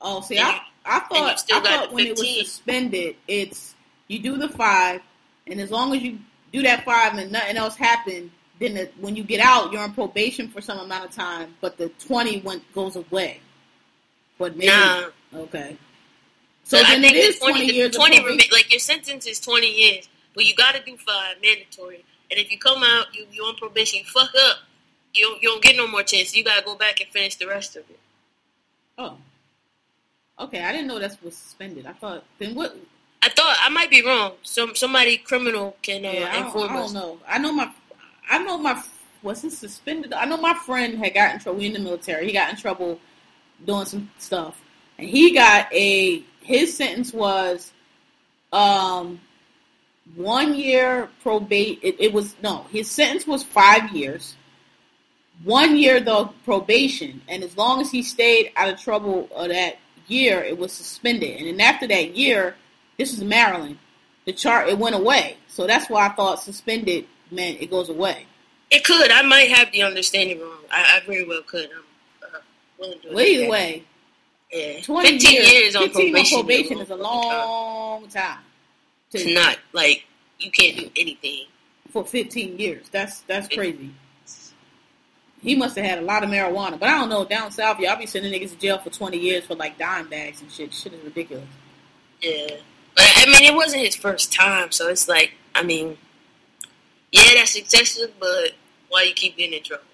Oh, see, and I I thought I thought when it was suspended, it's you do the five, and as long as you do that five and nothing else happened, then the, when you get out, you're on probation for some amount of time, but the twenty went goes away. But maybe Nah. okay. So But I think it is 20, twenty years. 20 probation. remi- like your sentence is 20 years, but you got to do five mandatory. And if you come out, you you on probation, you fuck up, you don't- you don't get no more chance. You got to go back and finish the rest of it. oh, okay. I didn't know that was suspended. I thought then what? I thought I might be wrong. Some somebody criminal can uh, Yeah, I don't, inform I don't know. I know my, I know my, wasn't suspended? I know my friend had gotten in trouble. We in the military. He got in trouble doing some stuff, and he got a. His sentence was, um, one year probate. It, it was no. His sentence was five years. One year though probation, and as long as he stayed out of trouble of that year, it was suspended. And then after that year, this is Maryland the chart it went away. So that's why I thought suspended meant it goes away. It could. I might have the understanding wrong. I, I very well could. I'm uh, willing to. Well, either way, yeah. twenty 15 years, years, on 15 probation, on probation is a long time. It's To, not like you can't do anything. for fifteen years. That's that's crazy. He must have had a lot of marijuana, but I don't know. Down south, y'all be sending niggas to jail for twenty years for like dime bags and shit. Shit is ridiculous. Yeah. But I mean, it wasn't his first time, so it's like, I mean, yeah, that's excessive, but why you keep getting in trouble?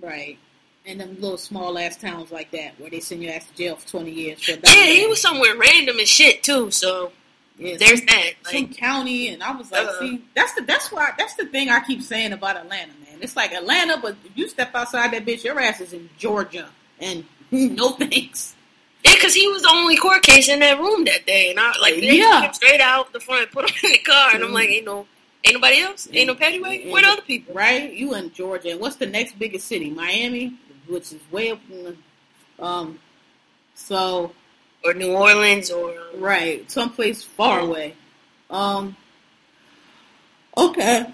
Right. And them little small ass towns like that where they send your ass to jail for twenty years for Yeah, he was somewhere random and shit too. So Yeah, there's that. Like, county, and I was like, Uh-uh. see, that's the that's why that's the thing I keep saying about Atlanta, man. It's like Atlanta, but if you step outside that bitch, your ass is in Georgia, and <laughs> no thanks. yeah, because he was the only court case in that room that day, and I like they Yeah. him straight out the front, put him <laughs> in the car, and I'm Mhm. like, ain't no, ain't nobody else, ain't no paddy wagon. Where the other people? Right? You in Georgia, and what's the next biggest city? Miami, which is way up in the, um. So Or New Orleans, or right, someplace far Yeah. away. Um. Okay.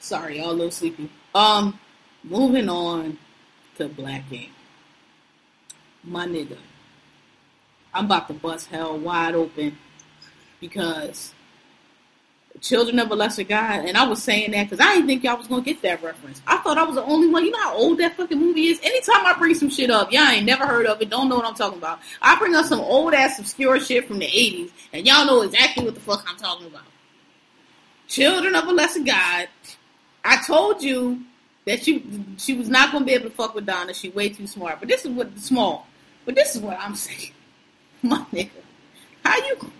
Sorry, y'all a little sleepy. Um, moving on to Black Ink. My nigga. I'm about to bust hell wide open because Children of a Lesser God, and I was saying that because I didn't think y'all was gonna get that reference. I thought I was the only one. You know how old that fucking movie is. Anytime I bring some shit up, y'all ain't never heard of it, don't know what I'm talking about. I bring up some old ass obscure shit from the '80s, and y'all know exactly what the fuck I'm talking about. Children of a Lesser God. I told you that she she was not gonna be able to fuck with Donna. She way too smart. But this is what small. But this is what I'm <laughs> saying, my nigga. How you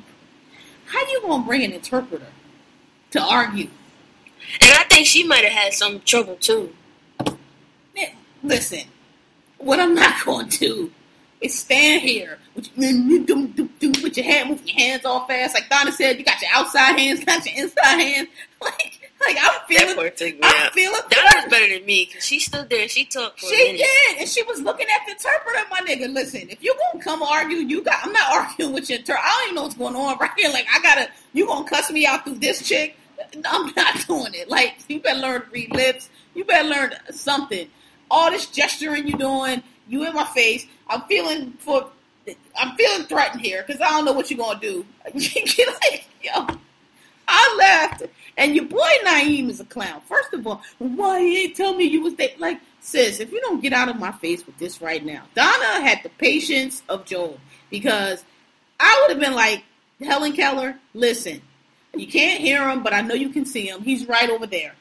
how you gonna bring an interpreter to argue? and I think she might have had some trouble too. Listen, what I'm not <laughs> going to do is stand here with, you do, do, do, with your hand, moving your hands all fast. Like Donna said, you got your outside hands, got your inside hands. <laughs> Like, like I'm That feeling, part took me I'm out. feeling. Donna was better than me because she stood there and she talked She did, and she was looking at the interpreter. My nigga, listen, if you gonna come argue, you got. I'm not <laughs> arguing with your interpreter. I don't even know what's going on right here. Like, I gotta. You gonna cuss me out through this chick? <laughs> I'm not doing it. Like, you better learn to read lips. You better learn something. All this gesturing you doing, you in my face. I'm feeling for I'm feeling threatened here because I don't know what you're gonna do. <laughs> like, yo, I laughed, and your boy Naeem is a clown. First of all, why he ain't tell me you was there? Like, sis, if you don't get out of my face with this right now, Donna had the patience of Job because I would have been like, Helen Keller, listen, you can't hear him, but I know you can see him. He's right over there.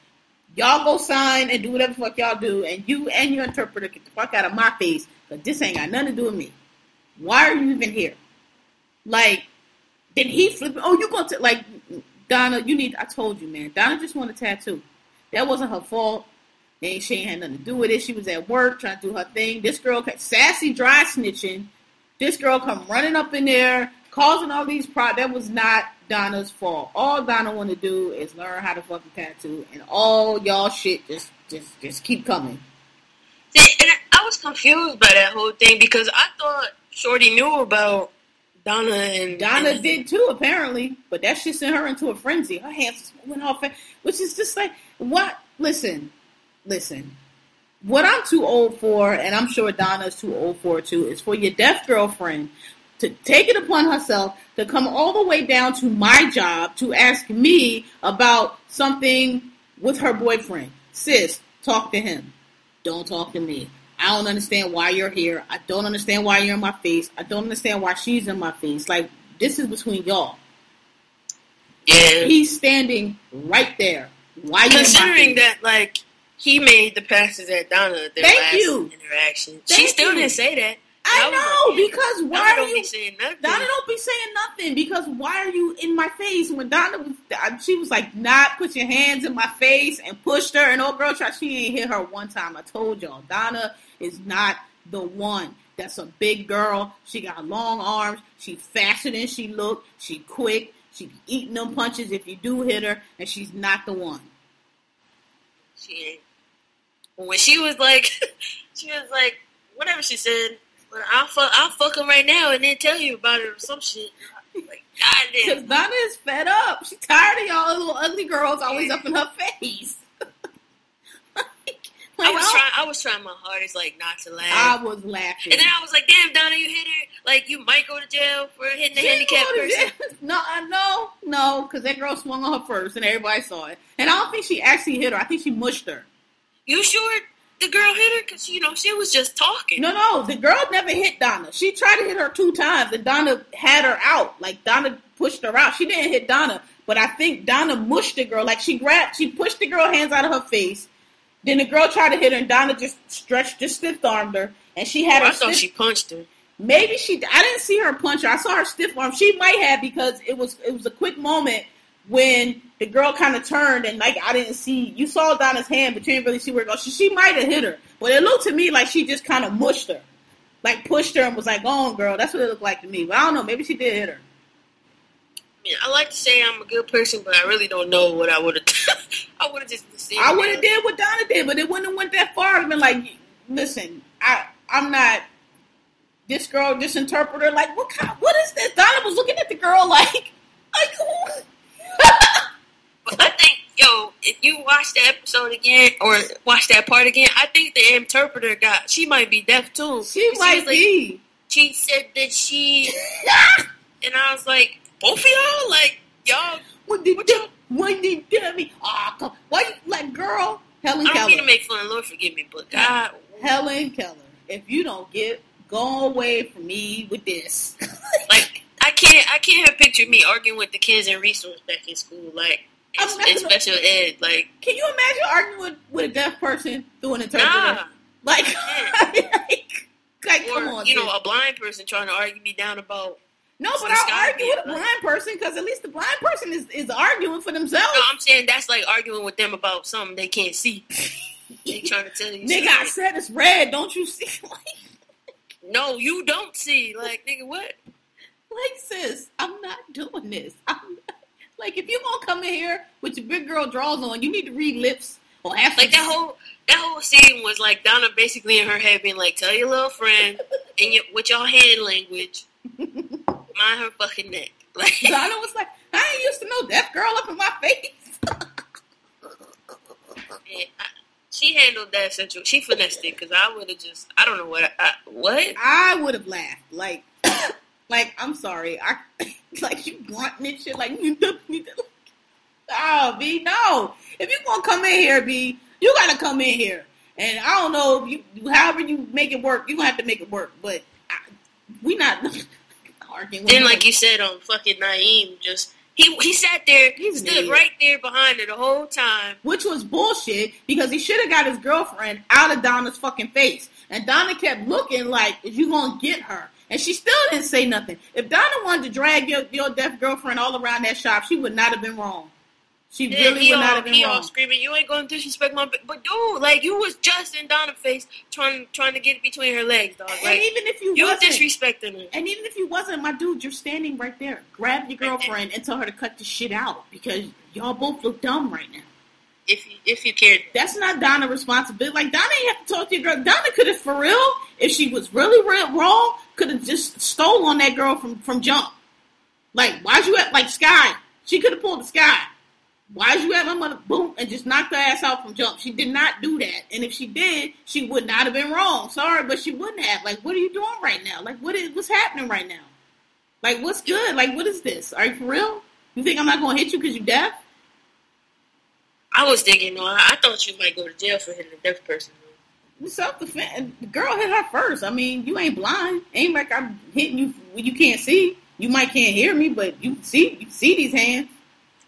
Y'all go sign and do whatever fuck y'all do, and you and your interpreter get the fuck out of my face, because this ain't got nothing to do with me. Why are you even here? Like, did he flip? Oh, you going to like Donna? You need. I told you, man. Donna just want a tattoo. That wasn't her fault. And she ain't had nothing to do with it. She was at work trying to do her thing. This girl, sassy, dry snitching. This girl come running up in there, causing all these problems. That was not Donna's fault. All Donna want to do is learn how to fucking tattoo, and all y'all shit just just just keep coming. See, and I was confused by that whole thing because I thought Shorty knew about Donna and Donna and, did too, apparently, but that shit sent her into a frenzy. Her hands went off, which is just like what? Listen, listen. What I'm too old for, and I'm sure Donna's too old for too, is for your deaf girlfriend to take it upon herself to come all the way down to my job to ask me about something with her boyfriend. Sis, talk to him. Don't talk to me. I don't understand why you're here. I don't understand why you're in my face. I don't understand why she's in my face. Like, this is between y'all. Yeah. He's standing right there. Why you Considering that, like, he made the passes at Donna their Thank last you. interaction. Thank she still you. didn't say that. I I know like, because Donna why are don't you? be saying nothing. Donna don't be saying nothing because why are you in my face? When Donna was, she was like, "Not put your hands in my face," and pushed her. And old girl tried. She ain't hit her one time. I told y'all, Donna is not the one. That's a big girl. She got long arms. She faster than she look. She quick. She be eating them punches if you do hit her, and she's not the one. She ain't. When she was like, <laughs> she was like, whatever she said, but I'll fuck, I'll fuck him right now and then tell you about it or some shit. Like, Because. Donna is fed up. She's tired of y'all little ugly girls always up in her face. <laughs> Like, I was trying, I was trying my hardest, like, not to laugh. I was laughing. and then I was like, damn, Donna, you hit her. Like, you might go to jail for hitting a handicapped person. jail. <laughs> No, I know, no, because that girl swung on her first, and everybody saw it. And I don't think she actually hit her. I think she mushed her. You sure the girl hit her? Because, you know, she was just talking. No, no, the girl never hit Donna. She tried to hit her two times, and Donna had her out. Like Donna pushed her out. She didn't hit Donna, but I think Donna mushed the girl. Like she grabbed, she pushed the girl hands out of her face. Then the girl tried to hit her, and Donna just stretched, just stiff armed her, and she had Oh, her. I thought stiff- she punched her. Maybe she. I didn't see her punch her. I saw her stiff arm. She might have because it was it was a quick moment when the girl kind of turned and like I didn't see. You saw Donna's hand, but you didn't really see where it goes. She, she might have hit her, but it looked to me like she just kind of mushed her, like pushed her and was like, "Go on, girl." That's what it looked like to me. But I don't know. Maybe she did hit her. I mean, I like to say I'm a good person, but I really don't know what I would have. <laughs> I would have just. I would have did what Donna did, but it wouldn't have went that far. I've been like, "Listen, I I'm not." This girl, this interpreter, like, what kind? What is this? Donna was looking at the girl like, <laughs> like, I think, yo, if you watch the episode again or watch that part again, I think the interpreter got. She might be deaf too. She might like- be. She said that she, <laughs> and I was like, both of y'all, like y'all. When did you, when did tell me? Ah, come, why you like girl? Helen Keller I don't mean to make fun. Of Lord forgive me, but God, Helen Keller. If you don't get, go away from me with this. <laughs> like I can't, I can't have pictured me arguing with the kids in resource back in school, like I'm in, not in gonna- special ed, like Can you imagine arguing with, with a deaf person through an interpreter? nah. Like, <laughs> like, like, come on, you know, a blind person trying to argue me down about. no, but I'll argue with a blind person because at least the blind person is, is arguing for themselves. No, I'm saying that's like arguing with them about something they can't see. <laughs> They trying to tell you. Nigga, I said it's red. Don't you see? <laughs> like, No, you don't see. Like, nigga, what? like, sis, I'm not doing this. I'm not, like, if you're gonna come in here with your big girl draws on, you need to read lips or have Like that whole that whole scene was like Donna basically in her head being like, "Tell your little friend <laughs> and your, with your hand language, mind her fucking neck." <laughs> Like, Donna was like, I ain't used to no deaf girl up in my face. I, she handled that central. She finessed it because I would have just, I don't know what, I, what. I would have laughed. Like, <coughs> Like, I'm sorry. I <laughs> like you grunting and shit. Like, <laughs> you do, you do. Oh, B, no. If you gonna come in here, B, you gotta come in here. And I don't know if you, however you make it work, you gonna have to make it work. But I, we not <laughs> arguing. Then, like you said on fucking Naeem, just he he sat there, he He's stood right there behind her the whole time. which was bullshit because he should have got his girlfriend out of Donna's fucking face. And Donna kept looking like, "Is you gonna get her?" And she still didn't say nothing. If Donna wanted to drag your, your deaf girlfriend all around that shop, she would not have been wrong. She Then really would not have been he all wrong. screaming, "You ain't gonna disrespect my." But dude, like you was just in Donna's face, trying trying to get between her legs, dog. And even if you you wasn't, disrespecting her. and even if you wasn't, my dude, you're standing right there. Grab your girlfriend and tell her to cut the shit out because y'all both look dumb right now. If you, if you cared, That's not Donna responsibility. Like Donna ain't have to talk to your girl. Donna could have, for real, if she was really real wrong, could have just stole on that girl from from jump. Like why'd you at like Sky? She could have pulled the Sky. Why'd you have her mother boom and just knocked her ass out from jump? She did not do that. And if she did, she would not have been wrong. Sorry, but she wouldn't have. Like, what are you doing right now? Like, what is what's happening right now? Like, what's good? Like, what is this? Are you for real? You think I'm not gonna hit you because you deaf? I was thinking, no, I thought you might go to jail for hitting a deaf person. Self defense. The girl hit her first. I mean, you ain't blind. Ain't like I'm hitting you when you can't see. You might can't hear me, but you see you see these hands.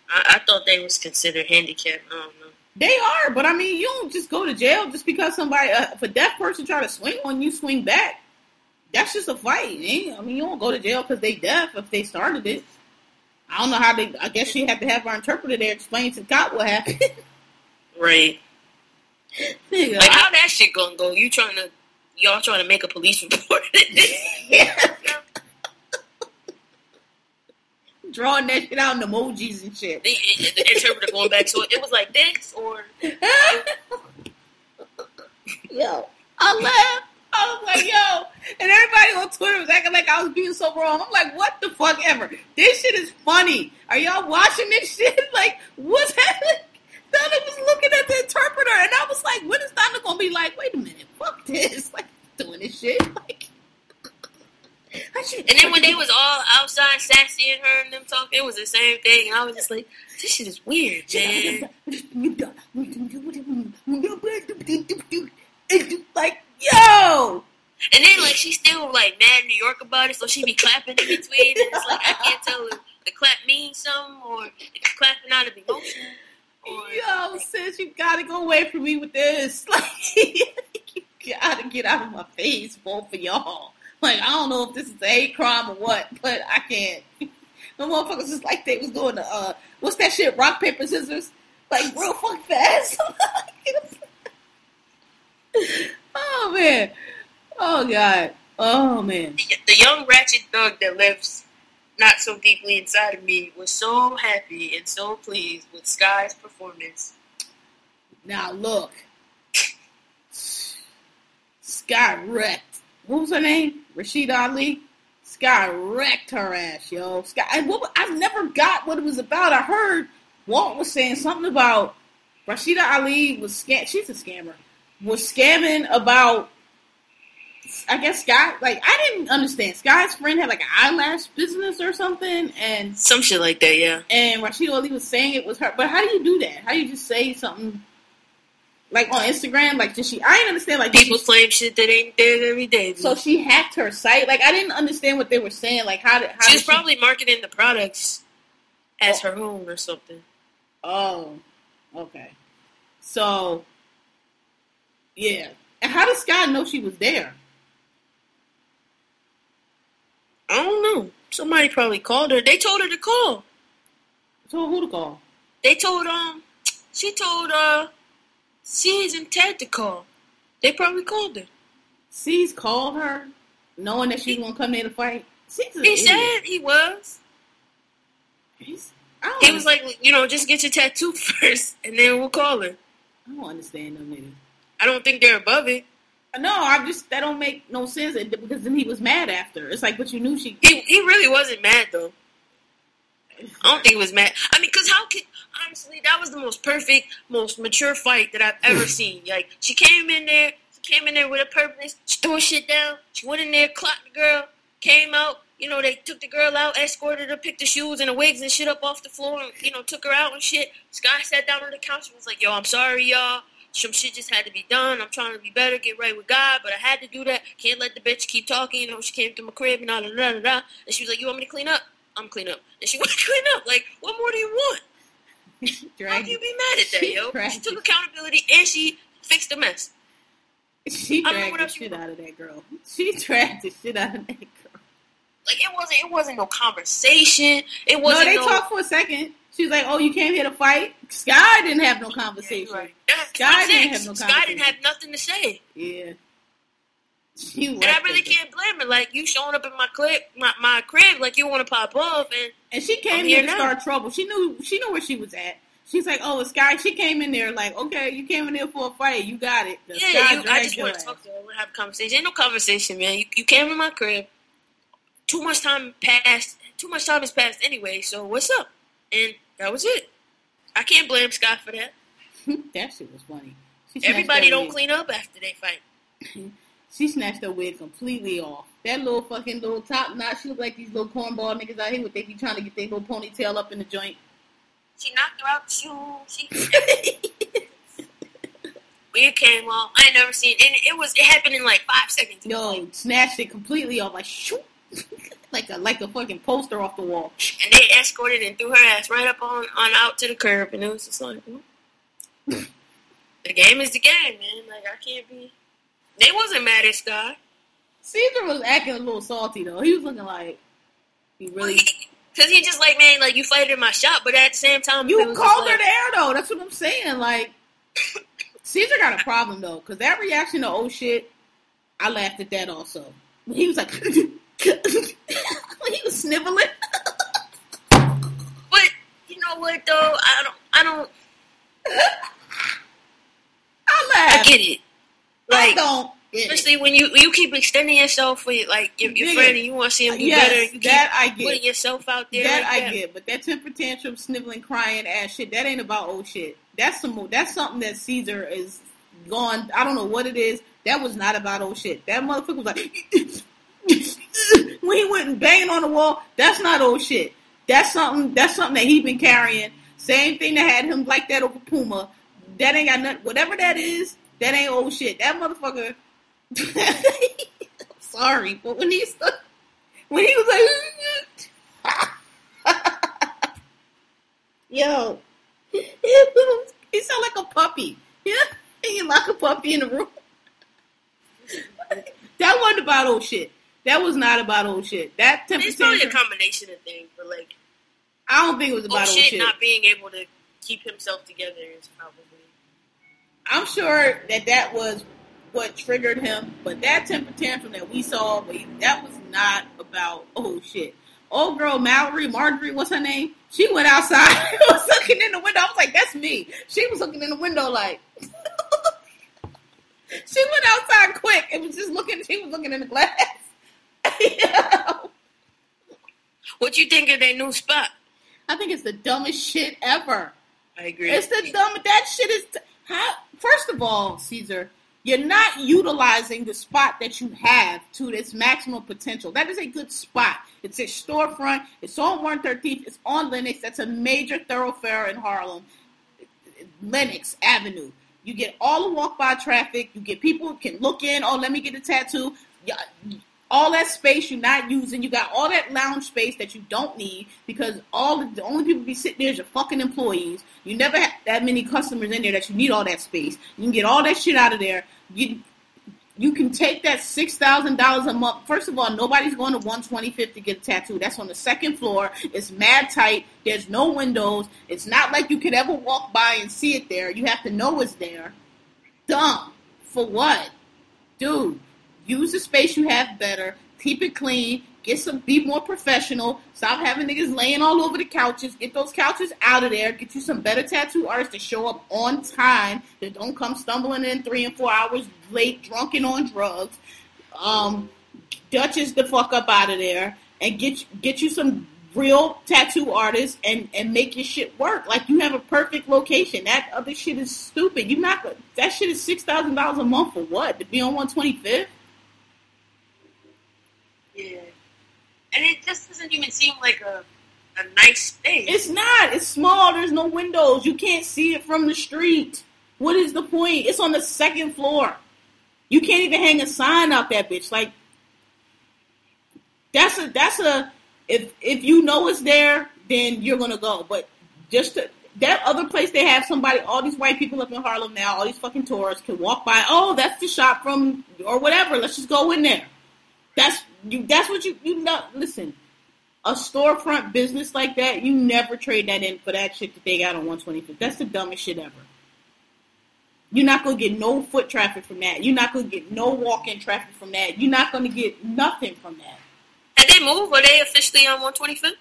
I, I thought they was considered handicapped. I don't know. They are, but I mean, you don't just go to jail just because somebody, uh, if a deaf person try to swing on you, swing back. That's just a fight. Ain't, I mean, you don't go to jail because they deaf if they started it. I don't know how they. I guess she had to have our interpreter there explain to the cop what happened. <laughs> Right. <laughs> Like I- how that shit gonna go? You trying to y'all trying to make a police <laughs> report? yeah. <laughs> Drawing that shit out in emojis and shit. the, the interpreter going back to it. It was like this or yo, I laughed. I was like, yo, and everybody on Twitter was acting like I was being so wrong. I'm like, what the fuck ever? This shit is funny. Are y'all watching this shit? Like, what's happening? Donna was looking at the interpreter, and I was like, when is Donna gonna be like, wait a minute, fuck this, <laughs> like doing this shit, like. <laughs> And then when they was all outside sassy and her and them talking, it was the same thing. And I was just like, this shit is weird, <laughs> man. like, yo, And then like she's still like mad in New York about it, so she be clapping in between. And it's like I can't tell if the clap means something or if clapping out of emotion. Yo, sis, you gotta go away from me with this. <laughs> Like, you gotta get out of my face, both of y'all. Like, I don't know if this is a hate crime or what, but I can't. <laughs> The motherfuckers is like they was doing the uh, what's that shit? Rock paper scissors, like real fuck fast. <laughs> oh man, oh god, oh man. the, the young ratchet thug that lives not so deeply inside of me was so happy and so pleased with Sky's performance. Now look, Sky wrecked. What was her name? Rashida Ali. Sky wrecked her ass, yo. Sky. And what, I never got what it was about. I heard Walt was saying something about Rashida Ali was scam. She's a scammer. Was scamming about. I guess Scott, Like I didn't understand. Scott's friend had like an eyelash business or something, and Some shit like that, yeah. and Rashida Ali was saying it was her. But how do you do that? How do you just say something like on Instagram? Like, did she? I didn't understand. Like, People she, claim shit that ain't there every day. so she hacked her site. Like, I didn't understand what they were saying. Like, how did? How she did was probably marketing the products as her own or something. Oh, okay. So, yeah. And how does Scott know she was there? I don't know. Somebody probably called her. They told her to call. Told who to call? They told um she told uh C's and Ted to call. They probably called her. C's called her, knowing that she was gonna come there to fight. C's He idiot. said he was. He's, I don't He was like, you know, just get your tattoo <laughs> first and then we'll call her. I don't understand them niggas. I don't think they're above it. No, I just that don't make no sense because then he was mad after. It's like, but you knew she. He he really wasn't mad though. I don't think he was mad. I mean, cause how could honestly that was the most perfect, most mature fight that I've ever <clears throat> seen. Like she came in there, she came in there with a purpose. She threw shit down. She went in there, clocked the girl, came out, you know, they took the girl out, escorted her, picked the shoes and the wigs and shit up off the floor, and you know, took her out and shit. Sky sat down on the couch and was like, "Yo, I'm sorry, y'all. Some shit just had to be done. I'm trying to be better, get right with God, but I had to do that. Can't let the bitch keep talking. You know, she came to my crib and all da da da da. And she was like, "You want me to clean up? I'm clean up." And she <laughs> went to clean up. Like, what more do you want? <laughs> How can you be mad at that, She yo? dragged She took accountability and she fixed the mess. She dragged the shit out of that girl. She dragged the shit out of that girl. Like it wasn't. It wasn't no conversation. It wasn't. No, they no, talked for a second. She was like, "Oh, you came here to fight." Sky didn't have no conversation. you're right. Sky didn't have no conversation. Sky didn't have nothing to say. Yeah. She And I really can't blame her. Like you showing up in my clip, my, my crib, like you want to pop off, and And she came I'm here to now. start trouble. She knew she knew where she was at. She's like, "Oh, Sky." She came in there like, "Okay, you came in there for a fight. You got it." The yeah, you, I just want to talk to her. We want to have a conversation. Ain't no conversation, man. You, you came in my crib. Too much time passed. Too much time has passed anyway. So what's up? And that was it. I can't blame Scott for that. <laughs> that shit was funny. She Everybody don't wig. clean up after they fight. <laughs> She snatched her wig completely off. That little fucking little top knot. She looked like these little cornball niggas out here with they be trying to get their little ponytail up in the joint. She knocked her out the <laughs> shoe. She wig came off. I ain't never seen, and it was it happened in like five seconds. Yo, snatched it completely off, like shoot, <laughs> like a like a fucking poster off the wall. and they escorted and threw her ass right up on, on out to the curb, and it was just like, mm. <laughs> the game is the game, man. Like I can't be. They wasn't mad at Sky. Caesar was acting a little salty though. He was looking like he really. Cause he just like, man, like you fighted in my shop, but at the same time, You called her like, there though. That's what I'm saying. Like <laughs> Caesar got a problem though, because that reaction to oh shit, I laughed at that also. He was like, <laughs> he was sniveling. But you know what though? I don't. I don't. <laughs> I I get it. I don't. get it. Especially when you you keep extending yourself with like your, your Nigga. friend and you want to see him do Yes, better. You that I get. putting yourself out there. That like I get, but that temper tantrum, sniveling, crying ass shit, that ain't about old shit. That's some. That's something that Caesar is gone. I don't know what it is. That was not about old shit. That motherfucker was like <laughs> <laughs> when he went and banging on the wall. That's not old shit. That's something. That's something that he been carrying. Same thing that had him like that over Puma. That ain't got nothing. Whatever that is, that ain't old shit. That motherfucker. <laughs> Sorry, but when he st- when he was like, <laughs> yo, he sound like a puppy. Yeah, you lock a puppy in the room. that wasn't about old shit. That was not about old shit. That temper It's probably a combination of things, but like I don't think it was about oh old shit, shit. not being able to keep himself together is probably. I'm sure that that was what triggered him, but that temper tantrum that we saw, that was not about oh shit. Old girl Mallory, Marjorie, what's her name? She went outside, <laughs> was looking in the window. I was like, that's me. She was looking in the window like. <laughs> she went outside quick and was just looking. She was looking in the glass. <laughs> <laughs> What you think of their new spot? I think it's the dumbest shit ever. I agree. It's the dumb. That shit is. How, first of all, Caesar, you're not utilizing the spot that you have to its maximum potential. That is a good spot. It's a storefront. It's on 113th. It's on Lenox. That's a major thoroughfare in Harlem. Lenox Avenue. You get all the walk by traffic. You get people can look in. Oh, let me get a tattoo. All that space you're not using. You got all that lounge space that you don't need because all the, the only people be sitting there is your fucking employees. You never have that many customers in there that you need all that space. You can get all that shit out of there. You you can take that six thousand dollars a month. First of all, nobody's going to one twenty fifth to get a tattoo. That's on the second floor. It's mad tight. There's no windows. It's not like you could ever walk by and see it there. You have to know it's there. Dumb. For what? Dude, use the space you have better. Keep it clean. Get some be more professional. Stop having niggas laying all over the couches. Get those couches out of there. Get you some better tattoo artists to show up on time. That don't come stumbling in three and four hours late, drunken on drugs. Um, Dutchess the fuck up out of there and get get you some real tattoo artists and and make your shit work. Like you have a perfect location. That other shit is stupid. You not that shit is six thousand dollars a month for what? To be on one twenty fifth? Yeah. And it just doesn't even seem like a a nice space. It's not. It's small. There's no windows. You can't see it from the street. What is the point? It's on the second floor. You can't even hang a sign out that bitch. Like that's a that's a if if you know it's there, then you're gonna go. But just to, that other place they have somebody, all these white people up in Harlem now, all these fucking tourists can walk by. Oh, that's the shop from or whatever. Let's just go in there. That's you. That's what you you know. Listen, a storefront business like that, you never trade that in for that shit that they got on 125th. That's the dumbest shit ever. You're not gonna get no foot traffic from that. You're not gonna get no walk-in traffic from that. You're not gonna get nothing from that. Had they moved? Were they officially on 125th?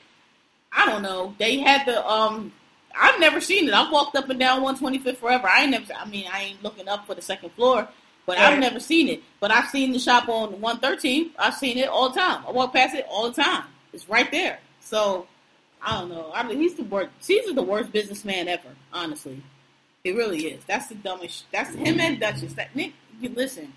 I don't know. They had the um. I've never seen it. I've walked up and down 125th forever. I ain't never. I mean, I ain't looking up for the second floor, but I've never seen it. But I've seen the shop on 113th. I've seen it all the time. I walk past it all the time. It's right there. So I don't know. I mean, he's the worst. Caesar's the worst businessman ever. Honestly, he really is. That's the dumbest. That's him and Dutchess. That Nick. You listen.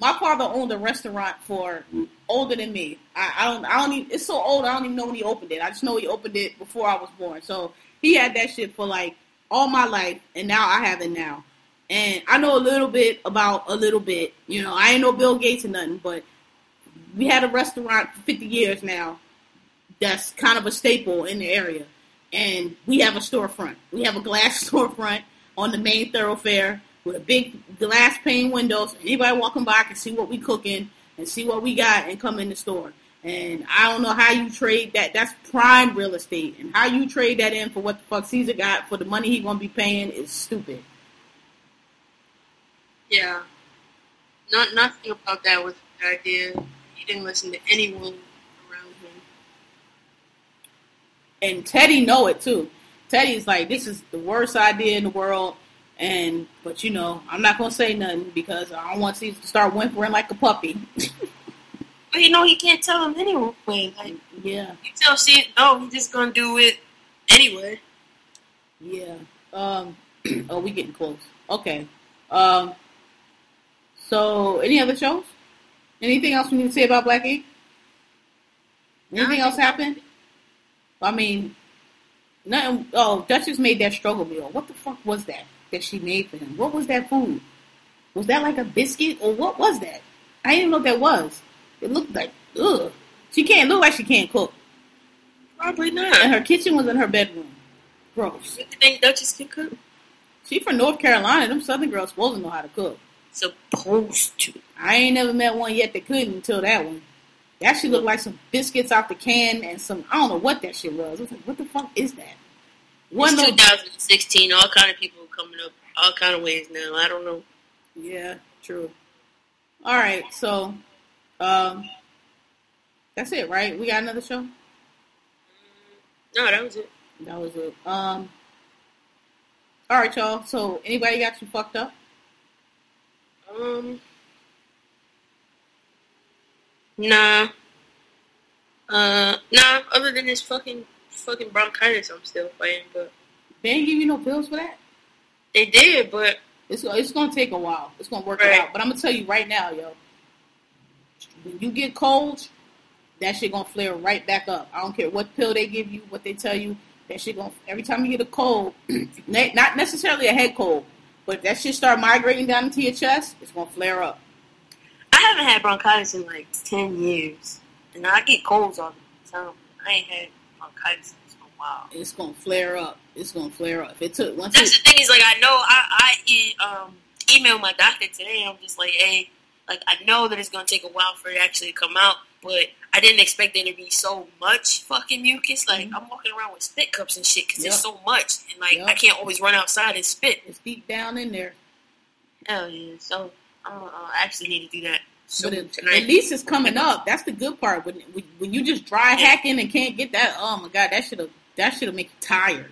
My father owned a restaurant for older than me. I, I don't. I don't even. It's so old. I don't even know when he opened it. I just know he opened it before I was born. So he had that shit for like all my life, and now I have it now. And I know a little bit about a little bit. You know, I ain't no Bill Gates or nothing, but we had a restaurant for 50 years now that's kind of a staple in the area. And we have a storefront. We have a glass <laughs> storefront on the main thoroughfare with a big glass pane windows. anybody walking by can see what we cooking and see what we got and come in the store. And I don't know how you trade that. That's prime real estate. And how you trade that in for what the fuck Caesar got for the money he gonna be paying is stupid. Yeah. Not nothing about that was a good idea. He didn't listen to anyone around him. and Teddy know it too. Teddy's like, this is the worst idea in the world, and but you know, I'm not gonna say nothing because I don't want to start whimpering like a puppy. <laughs> But you know he can't tell him anyway. Like yeah, you tell shit, no, he's just gonna do it anyway. yeah. Um, <clears throat> oh, we getting close. Okay. Um. So, any other shows? Anything else we need to say about Black Ink? Anything else happened? I mean, nothing. Oh, Dutchess made that struggle meal. What the fuck was that that she made for him? What was that food? Was that like a biscuit or what was that? I didn't even know what that was. It looked like ugh. She can't look like she can't cook. Probably not. And her kitchen was in her bedroom. Gross. You think Dutchess can cook? She from North Carolina. Them Southern girls supposed to know how to cook. Supposed to. I ain't never met one yet that couldn't until that one. That shit looked like some biscuits out the can and some I don't know what that shit was. Was like, what the fuck is that? One It's 2016. All kind of people coming up all kind of ways now. I don't know. Yeah, true. All right, so um that's it, right? We got another show? No, that was it. That was it. Um all right, y'all. So anybody got you fucked up? Um, nah. Uh, nah. Other than this fucking fucking bronchitis, I'm still fighting. But They ain't give you no pills for that? they did. But It's it's gonna take a while. It's gonna work Right. it out. But I'm gonna tell you right now, yo. When you get cold, that shit gonna flare right back up. I don't care what pill they give you, what they tell you. That shit gonna every time you get a cold, <clears throat> not necessarily a head cold, but if that shit start migrating down into your chest, it's gonna flare up. I haven't had bronchitis in like ten years, and I get colds all the time. I ain't had bronchitis in so while. It's gonna flare up. It's gonna flare up. If it took once That's it, the thing is like I know I I e- um emailed my doctor today. I'm just like, hey, like I know that it's gonna take a while for it actually to actually come out, but I didn't expect there to be so much fucking mucus. Like I'm walking around with spit cups and shit because Yep. there's so much, and like Yep. I can't always run outside and spit. it's deep down in there. Hell yeah! So I'm, uh, I actually need to do that soon But it, tonight. at least it's coming up. That's the good part. When when, when you just dry hacking and can't get that, oh my god, that should have that should have make you tired.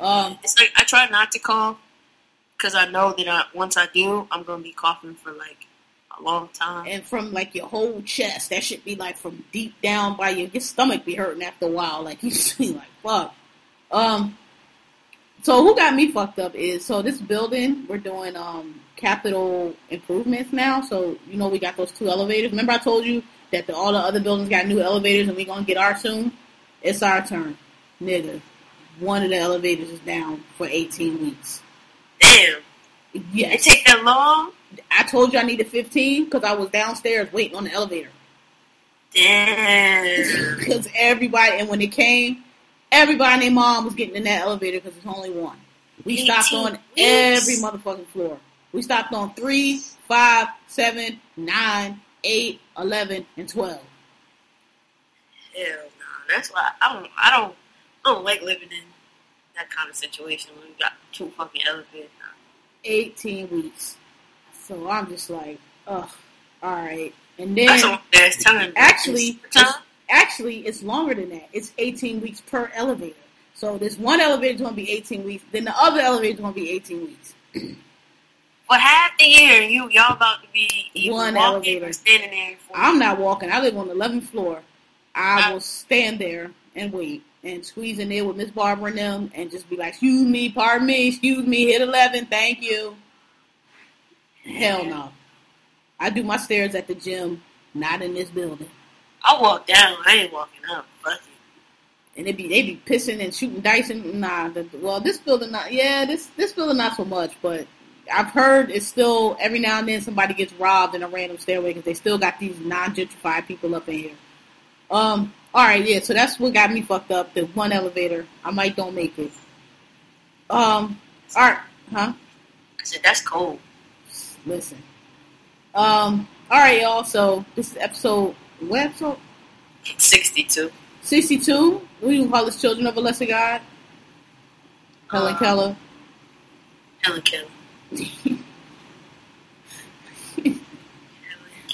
Um, it's like I try not to cough because I know that I, once I do, I'm gonna be coughing for like a long time. and from like your whole chest, that should be like from deep down by your your stomach be hurting after a while. Like you <laughs> just be like, fuck. Um. So who got me fucked up is so this building we're doing um capital improvements now. So you know we got those two elevators. Remember I told you that the, all the other buildings got new elevators and we gonna get ours soon. It's our turn, nigga. One of the elevators is down for 18 weeks. Damn. Yeah. It take that long? I told you I needed 15 because I was downstairs waiting on the elevator. Damn. Because everybody, and when it came, everybody and their mom was getting in that elevator because it's only one. We stopped on weeks. every motherfucking floor. We stopped on three, five, seven, nine, eight, eleven, and twelve. Hell no. That's why I don't. I don't. I don't like living in that kind of situation when you got two fucking elevators. Eighteen weeks. So I'm just like, ugh, all right. And then That's long actually, it's, actually, it's longer than that. It's 18 weeks per elevator. So this one elevator is going to be 18 weeks. Then the other elevator is going to be 18 weeks. <clears throat> For half the year, you y'all about to be One elevator. or standing there. For I'm not walking. I live on the 11th floor. I Wow. will stand there and wait and squeeze in there with Miss Barbara and them and just be like, excuse me, pardon me, excuse me, hit 11, thank you. Hell no. I do my stairs at the gym, not in this building. I walk down. I ain't walking up. Fuck it. And they be they be pissing and shooting dice and nah. The, well, this building not yeah this this building not so much, but I've heard it's still every now and then somebody gets robbed in a random stairway because they still got these non gentrified people up in here. Um. All right, yeah. So that's what got me fucked up. The one elevator, I might don't make it. Um. All right, huh? I said that's cold. Listen. Um. All right, y'all. So this is episode what episode? Sixty-two. 62. We can call this Children of a Lesser God. Helen Uh, Keller. Helen Keller. <laughs>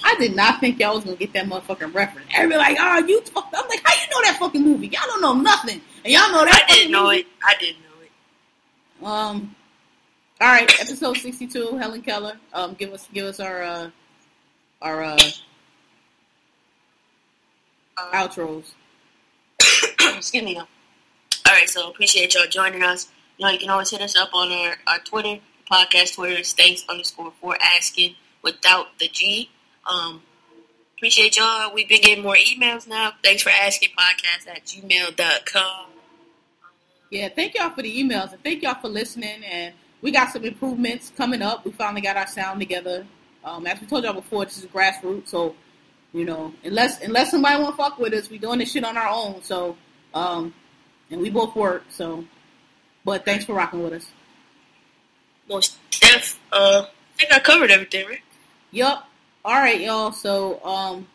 I did not think y'all was gonna get that motherfucking reference. Everybody like, oh, you talk. I'm like, how you know that fucking movie? Y'all don't know nothing. And y'all know that I didn't know movie. it. I didn't know it. Um all right, episode sixty two, Helen Keller. Um give us give us our uh our uh Uh, outros. excuse me. All right, so appreciate y'all joining us. You know, you can always hit us up on our, our Twitter, podcast Twitter, is thanks underscore for asking without the G. Um, appreciate y'all. We've been getting more emails now. Thanks for asking podcast at gmail.com. Yeah, thank y'all for the emails and thank y'all for listening. And we got some improvements coming up. We finally got our sound together. Um, as we told y'all before, this is grassroots, so you know, unless unless somebody want to fuck with us, we doing this shit on our own. So, um, and we both work. So, but thanks for rocking with us. Most Steph, uh, I think I covered everything, right? Yup. All right, y'all. So, um,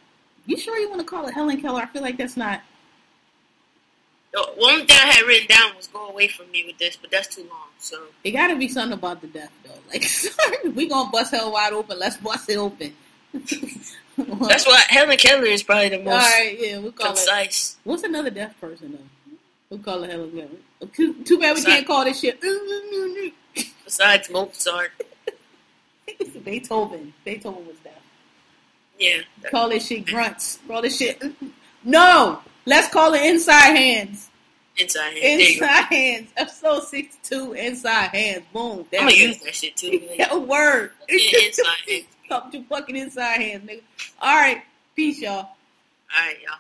you sure you want to call it Helen Keller? I feel like that's not. The one thing I had written down was go away from me with this, but that's too long. So It got to be something about the death, though. <laughs> Like, sorry, we gonna bust hell wide open. Let's bust it open. <laughs> that's why Helen Keller is probably the most right, yeah, we'll call it. concise. What's another deaf person though? We'll call it Helen Keller. Too, too bad we Sorry. can't call this shit Besides Mozart, <laughs> Beethoven. Beethoven was deaf. yeah. Call this shit grunts. Call this shit. No, let's call it inside hands. Inside hand. There you go. Inside hands. Episode sixty-two. Inside hands. Boom. I'm gonna use that shit too. Like, <laughs> Yeah, word. yeah, inside hand. Come <laughs> to fucking inside hands, nigga. All right. Peace, y'all. All right, y'all.